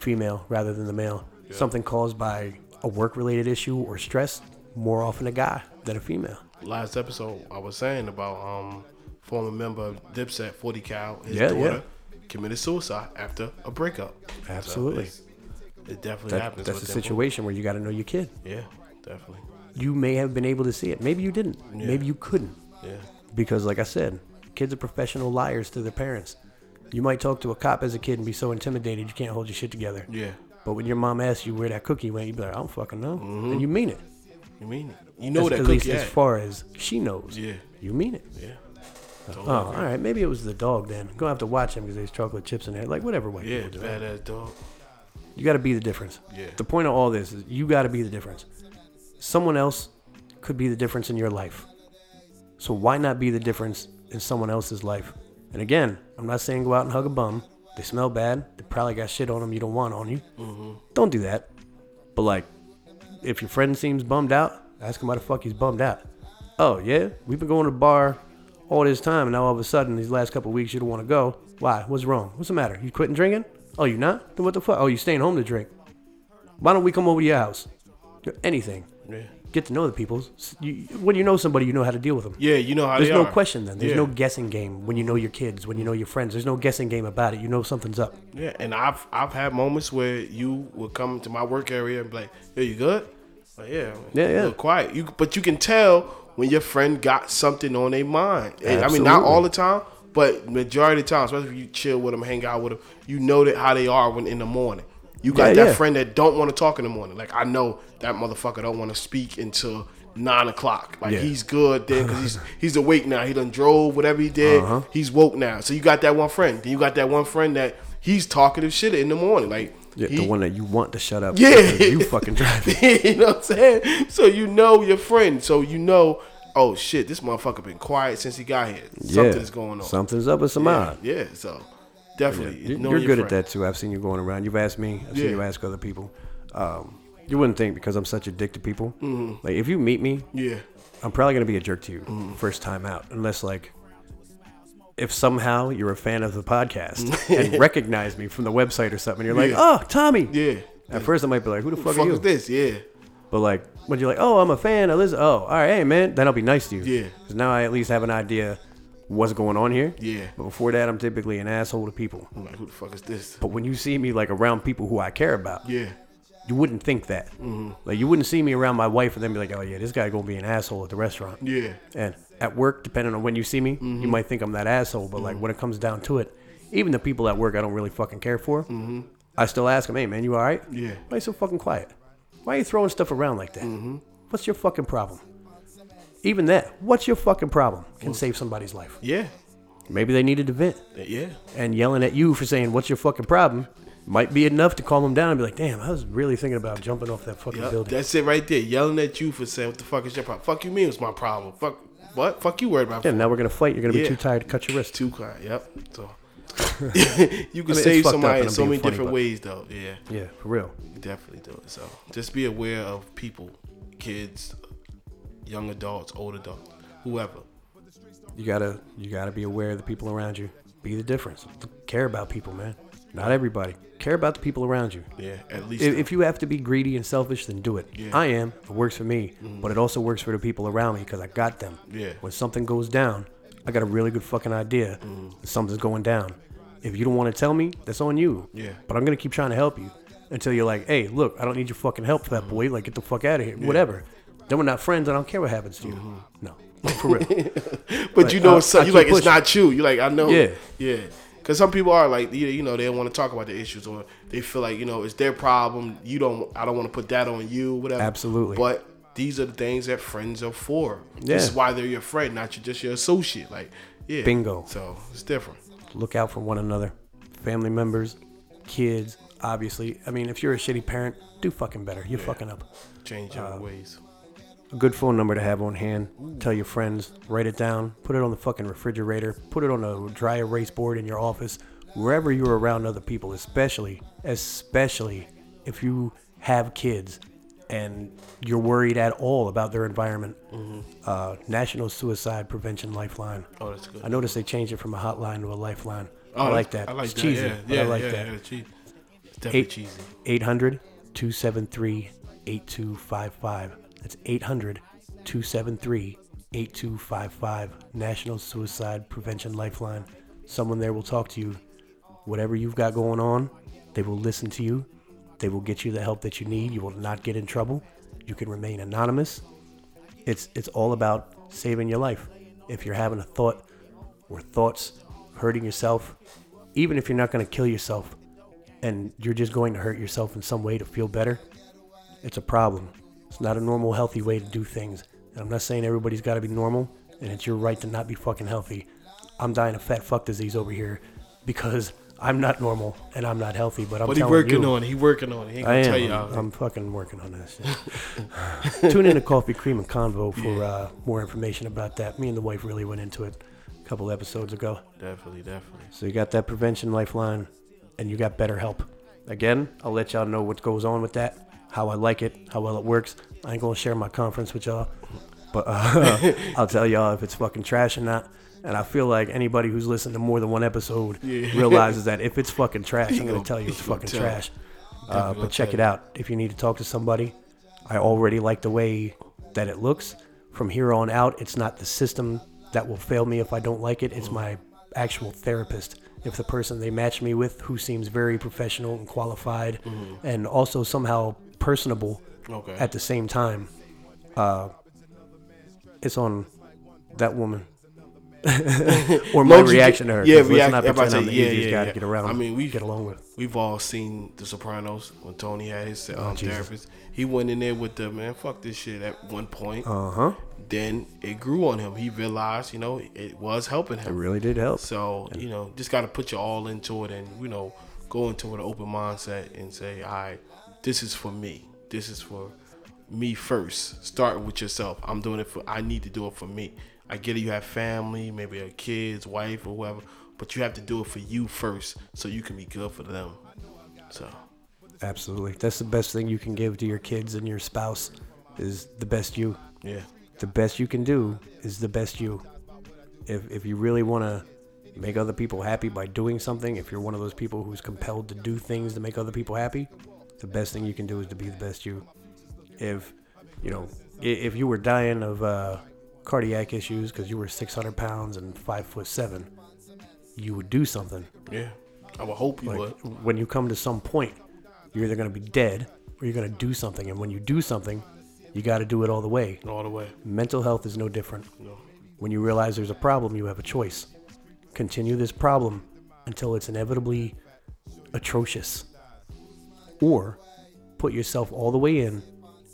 female rather than the male. Something caused by a work-related issue or stress, more often a guy than a female. Last episode, I was saying about um former member of Dipset, Forty Cal, his Yeah, daughter yeah. committed suicide after a breakup. Absolutely. it's- it definitely That, happens. that's a situation where you got to know your kid. Yeah, definitely. You may have been able to see it. Maybe you didn't. Yeah. Maybe you couldn't. Yeah, because like i said kids are professional liars to their parents you might talk to a cop as a kid and be so intimidated you can't hold your shit together yeah. but when your mom asks you where that cookie went you be like i don't fucking know mm-hmm. and you mean it You mean it? You know As- that at least cookie as far as she knows Yeah, you mean it yeah. Oh all right. Maybe it was the dog then. Gonna have to watch him because there's chocolate chips in there. Like whatever white Yeah, people do badass dog. you got to be the difference. Yeah. the point of all this is you got to be the difference. Someone else could be the difference in your life. So why not be the difference in someone else's life? And again i'm not saying go out and hug a bum. They smell bad. They probably got shit on them you don't want on you. Mm-hmm. don't do that. But like if your friend seems bummed out ask him why the fuck he's bummed out. Oh yeah? We've been going to the bar all this time, and now all of a sudden, these last couple weeks, you don't want to go. Why? What's wrong? What's the matter? You quitting drinking? Oh, you not? Then what the fuck? Oh, you staying home to drink? Why don't we come over to your house? Anything. Yeah. Get to know the people. You, when you know somebody, you know how to deal with them. Yeah, you know how There's no are. question then. There's Yeah. no guessing game when you know your kids, when you know your friends. There's no guessing game about it. You know something's up. Yeah, and I've I've had moments where you would come to my work area and be like, "Yo, you good?" Like, yeah, Yeah, yeah. quiet. You, but you can tell when your friend got something on their mind. And, I mean, not all the time, but majority of the time, especially if you chill with them, hang out with them, you know that how they are when in the morning. You got Yeah, that yeah. friend that don't want to talk in the morning. Like I know that motherfucker don't want to speak until nine o'clock. Like Yeah. he's good then because he's he's awake now. He done drove whatever he did. Uh-huh. He's woke now. So you got that one friend. Then you got that one friend that he's talkative shit in the morning. Like Yeah, he- the one that you want to shut up. Yeah. you fucking driving. you know what I'm saying? So you know your friend. So you know, oh shit, this motherfucker been quiet since he got here. Something's going on. Something's up with some yeah, odd. yeah, so definitely. You're, you're your good at that too. I've seen you going around. You've asked me. I've seen you ask other people. Um, you wouldn't think because I'm such a dick to people. Like if you meet me, Yeah. I'm probably gonna be a jerk to you Mm. first time out, unless like if somehow you're a fan of the podcast and recognize me from the website or something. You're like, Yeah. oh, Tommy. Yeah. At first, I might be like, who the fuck, Fuck are you? is this? Yeah. But like when you're like, oh, I'm a fan. Listen. Oh, all right, hey man, then I'll be nice to you. Yeah. Because now I at least have an idea what's going on here. Yeah. But before that, I'm typically an asshole to people. I'm like, who the fuck is this? But when you see me like around people who I care about, Yeah. you wouldn't think that. Mm-hmm. Like you wouldn't see me around my wife and then be like, oh yeah, this guy gonna be an asshole at the restaurant. Yeah. And at work, depending on when you see me, Mm-hmm. you might think I'm that asshole. But like when it comes down to it, even the people at work I don't really fucking care for, I still ask them, hey man, you all right? Mm-hmm. Yeah. Why you so fucking quiet? Why are you throwing stuff around like that? Mm-hmm. What's your fucking problem? Even that, what's your fucking problem? Can save somebody's life. Yeah. Maybe they needed to vent. Yeah. And yelling at you for saying, what's your fucking problem? Might be enough to calm them down and be like, damn, I was really thinking about jumping off that fucking Yep, building. That's it right there. Yelling at you for saying, what the fuck is your problem? Fuck you mean it's my problem. Fuck what? Fuck you worried about. Yeah, now we're gonna fight. You're gonna be Yeah. too tired to cut your wrist. Too quiet. Yep. So you can it's save somebody in so many funny, different ways though. Yeah. Yeah, for real. You definitely do it. So just be aware of people, kids, young adults, old adults, whoever. You gotta you gotta be aware of the people around you. Be the difference. Care about people, man. Not everybody. Care about the people around you. Yeah, at least. If, if you have to be greedy and selfish, then do it. Yeah. I am. It works for me, mm-hmm. but it also works for the people around me because I got them. Yeah. When something goes down, I got a really good fucking idea that something's going down. If you don't want to tell me, that's on you. Yeah. But I'm gonna keep trying to help you until you're like, hey, look, I don't need your fucking help for that boy. Like, get the fuck out of here. Whatever. Then we're not friends. I don't care what happens to you. Mm-hmm. No, for real. but like, you know, I you like it's not true. You like I know. Yeah. yeah. Because some people are like, you you know, they don't want to talk about the issues, or they feel like you know it's their problem. You don't. I don't want to put that on you. Whatever. Absolutely. But these are the things that friends are for. This is why they're your friend, not you just your associate. Like, yeah. Bingo. So it's different. look out for one another, family members, kids. Obviously, I mean, if you're a shitty parent, do fucking better. You're fucking up. Change your Uh, ways. A good phone number to have on hand. Tell your friends, write it down, put it on the fucking refrigerator, put it on a dry erase board in your office, wherever you're around other people, especially, especially if you have kids and you're worried at all about their environment. Uh, National Suicide Prevention Lifeline. Oh, that's good. I noticed they changed it from a hotline to a lifeline. Oh, I like that. I like it's that. cheesy, Yeah, yeah, I like yeah, that. yeah, cheesy. It's definitely Eight- cheesy. 800 273 8255. That's 800 273 8255. National Suicide Prevention Lifeline. Someone there will talk to you. Whatever you've got going on, they will listen to you. They will get you the help that you need. You will not get in trouble. You can remain anonymous. It's it's all about saving your life. If you're having a thought or thoughts hurting yourself, even if you're not going to kill yourself, and you're just going to hurt yourself in some way to feel better, it's a problem. It's not a normal, healthy way to do things. And I'm not saying everybody's got to be normal, and it's your right to not be fucking healthy. I'm dying of fat fuck disease over here because I'm not normal and I'm not healthy. But I'm But he working you, on it. He working on it. He ain't I gonna am. tell you I'm. I'm fucking working on that shit. Tune in to Coffee Cream and Convo for uh, more information about that. Me and the wife really went into it a couple episodes ago. Definitely, definitely. So you got that prevention lifeline, and you got better help. Again, I'll let y'all know what goes on with that, how I like it, how well it works. I ain't gonna share my conference with y'all, but uh, I'll tell y'all if it's fucking trash or not. And I feel like anybody who's listened to more than one episode realizes that if it's fucking trash, I'm gonna tell you it's fucking trash. Uh, but check it out. If you need to talk to somebody, I already like the way that it looks. From here on out, it's not the system that will fail me if I don't like it. It's my actual therapist. If the person they match me with, who seems very professional and qualified, and also somehow personable Okay. at the same time, uh, it's on that woman. or my you reaction to her. yeah, let's react- not I'm about to pretend I'm the yeah, easiest yeah, guy yeah. to get around. I mean, we- get along with. We've all seen The Sopranos when Tony had his um, Oh, therapist. He went in there with the man, fuck this shit at one point. Uh huh. then it grew on him. He realized, you know, it was helping him. It really did help. So, you know, just got to put your all into it and, you know, go into it with an open mindset and say, all right, this is for me. This is for me first. Starting with yourself. I'm doing it for, I need to do it for me. I get it, you have family, maybe a kids, wife, or whoever, but you have to do it for you first so you can be good for them. So, Absolutely. That's the best thing you can give to your kids and your spouse is the best you. yeah. The best you can do is the best you. If if you really want to make other people happy by doing something, if you're one of those people who's compelled to do things to make other people happy, the best thing you can do is to be the best you. If you know, if you were dying of uh, cardiac issues because you were 600 pounds and five foot seven, you would do something. Yeah. I would hope you Like would. when you come to some point, you're either going to be dead or you're going to do something. And when you do something, you got to do it all the way. All the way. Mental health is no different. No. When you realize there's a problem, you have a choice. Continue this problem until it's inevitably atrocious. Or put yourself all the way in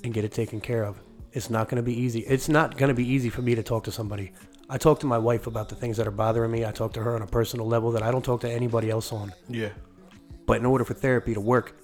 and get it taken care of. It's not going to be easy. It's not going to be easy for me to talk to somebody. I talk to my wife about the things that are bothering me. I talk to her on a personal level that I don't talk to anybody else on. Yeah. But in order for therapy to work,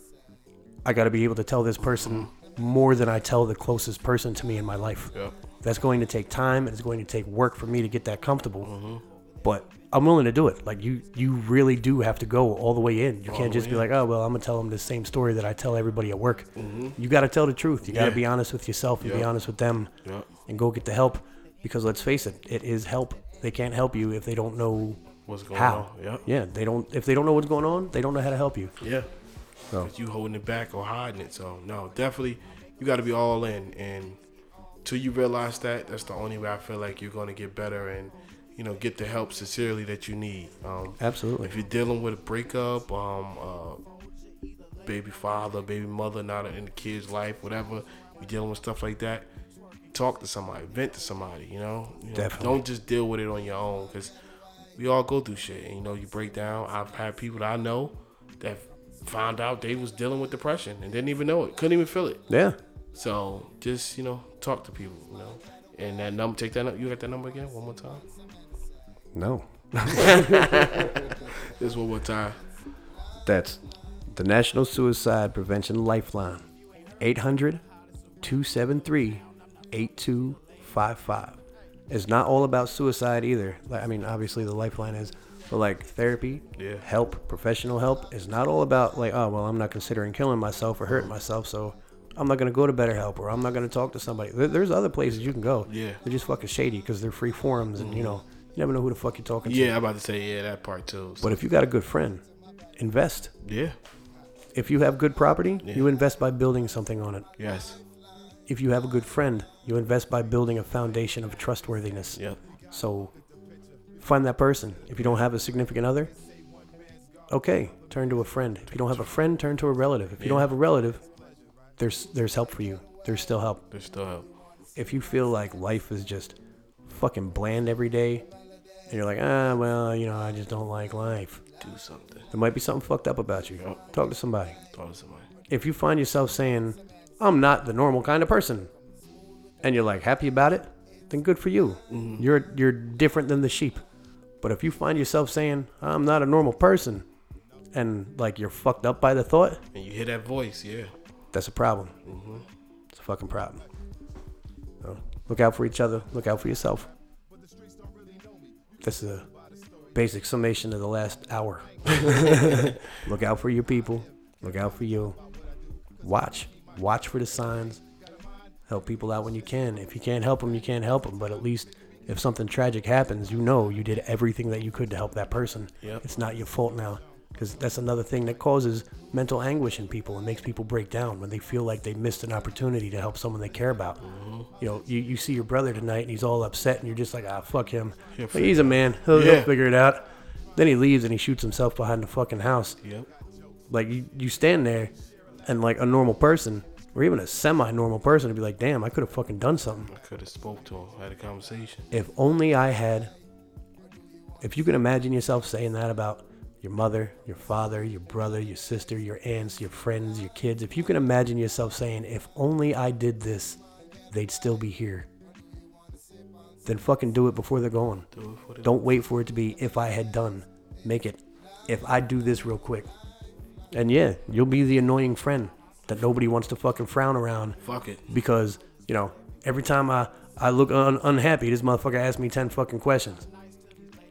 I got to be able to tell this person more than I tell the closest person to me in my life. Yep. That's going to take time and it's going to take work for me to get that comfortable. Mm-hmm. But I'm willing to do it. Like you, you really do have to go all the way in. You can't just be like, oh well, I'm gonna tell them the same story that I tell everybody at work. Mm-hmm. You got to tell the truth. You got to Yeah. be honest with yourself and be honest with them, Yep. and go get the help. Because let's face it, it is help. They can't help you if they don't know What's going how. on? Yep. Yeah, they don't. If they don't know what's going on, they don't know how to help you. Yeah. So. You holding it back or hiding it. So no, definitely you got to be all in. And till you realize that, that's the only way I feel like you're gonna get better and you know get the help sincerely that you need. Um, Absolutely. if you're dealing with a breakup, um, uh, baby father, baby mother, not in the kid's life, whatever, you're dealing with stuff like that. Talk to somebody, vent to somebody. You know, You know, Definitely. Don't just deal with it on your own because we all go through shit. And, you know, you break down. I've had people that I know that found out they was dealing with depression and didn't even know it, couldn't even feel it. Yeah. So just you know, talk to people. You know, and that number, take that. You got that number again? One more time. No. Just one more time. That's the National Suicide Prevention Lifeline. 800 273 8255. It's not all about suicide either. Like, I mean, obviously the lifeline is, but like therapy, Yeah. help, professional help is not all about like, oh, well, I'm not considering killing myself or hurting myself, so I'm not going to go to better help or I'm not going to talk to somebody. There, there's other places you can go. Yeah. They're just fucking shady because they're free forums and, you know, you never know who the fuck you're talking to. Yeah, I'm about to say yeah, that part too. So, But if you got a good friend, invest yeah, if you have good property, you invest by building something on it. yes, If you have a good friend, you invest by building a foundation of trustworthiness. yep, So find that person. If you don't have a significant other, okay, turn to a friend. If you don't have a friend, turn to a relative. If you don't have a relative, there's there's help for you. There's still help. there's still help. If you feel like life is just fucking bland every day and you're like, "Ah, well, you know, I just don't like life." Do something. There might be something fucked up about you. Yep. Talk to somebody. Talk to somebody. if you find yourself saying, I'm not the normal kind of person, and you're like happy about it, then good for you. You're you're different than the sheep. But if you find yourself saying, I'm not a normal person, and like you're fucked up by the thought, And you hear that voice, yeah. that's a problem. It's a fucking problem. So look out for each other. Look out for yourself. This is a basic summation of the last hour. look out for your people. Look out for you. Watch. Watch for the signs. Help people out when you can. If you can't help them, you can't help them. But at least if something tragic happens, you know you did everything that you could to help that person. Yep. It's not your fault now. Because that's another thing that causes mental anguish in people and makes people break down when they feel like they missed an opportunity to help someone they care about. Mm-hmm. You know, you, you see your brother tonight and he's all upset and you're just like, ah, fuck him. He's a man. He'll, Yeah. he'll figure it out. Then he leaves and he shoots himself behind the fucking house. Yep. Like, you, you stand there and, like, a normal person or even a semi normal person would be like, damn, I could have fucking done something. I could have spoke to him, had a conversation. If only I had. If you can imagine yourself saying that about your mother, your father, your brother, your sister, your aunts, your friends, your kids, if you can imagine yourself saying, if only I did this, they'd still be here, then fucking do it before they're gone. Do it Don't wait for it to be if I had done. Make it if I do this real quick. And yeah, you'll be the annoying friend that nobody wants to fucking frown around fuck it. because you know every time I I look un- unhappy, this motherfucker asks me ten fucking questions.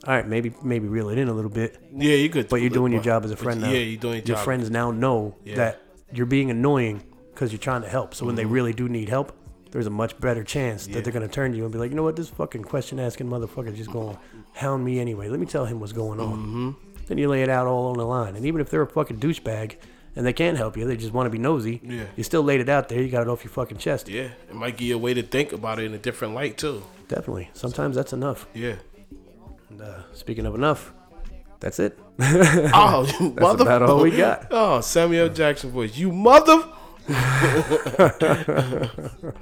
All right, maybe maybe reel it in a little bit, Yeah, you could. but you're doing your job as a friend now. Yeah, you're doing your, job. Your friends now know Yeah. that you're being annoying because you're trying to help. So when Mm-hmm. they really do need help, there's a much better chance Yeah. that they're gonna turn to you and be like, you know what, this fucking question asking motherfucker just going to hound me anyway. Let me tell him what's going on. Mm-hmm. Then you lay it out all on the line. And even if they're a fucking douchebag and they can't help you, they just want to be nosy. Yeah. You still laid it out there. You got it off your fucking chest. Yeah, it might give you a way to think about it in a different light too. Definitely. Sometimes that's enough. Yeah. And, uh, speaking of enough, that's it. Oh, you That's mother. about all we got. Oh, Samuel Jackson voice. You mother.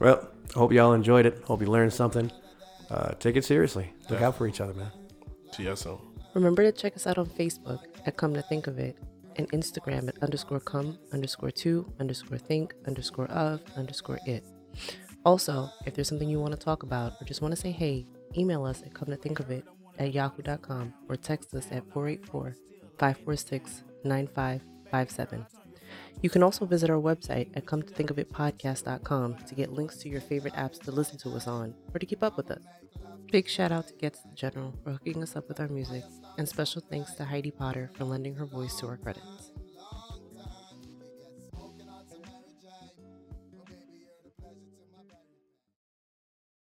Well, hope y'all enjoyed it. Hope you learned something. Uh, take it seriously. Look out for each other, man. See ya soon. Remember to check us out on Facebook at Come to Think of It and Instagram at underscore come underscore to underscore think underscore of underscore it. Also, if there's something you want to talk about or just want to say hey, email us at come to think of it at yahoo.com or text us at 484 546 9557. You can also visit our website at come to think of it podcast.com to get links to your favorite apps to listen to us on or to keep up with us. Big shout out to Gets the General for hooking us up with our music, and special thanks to Heidi Potter for lending her voice to our credits.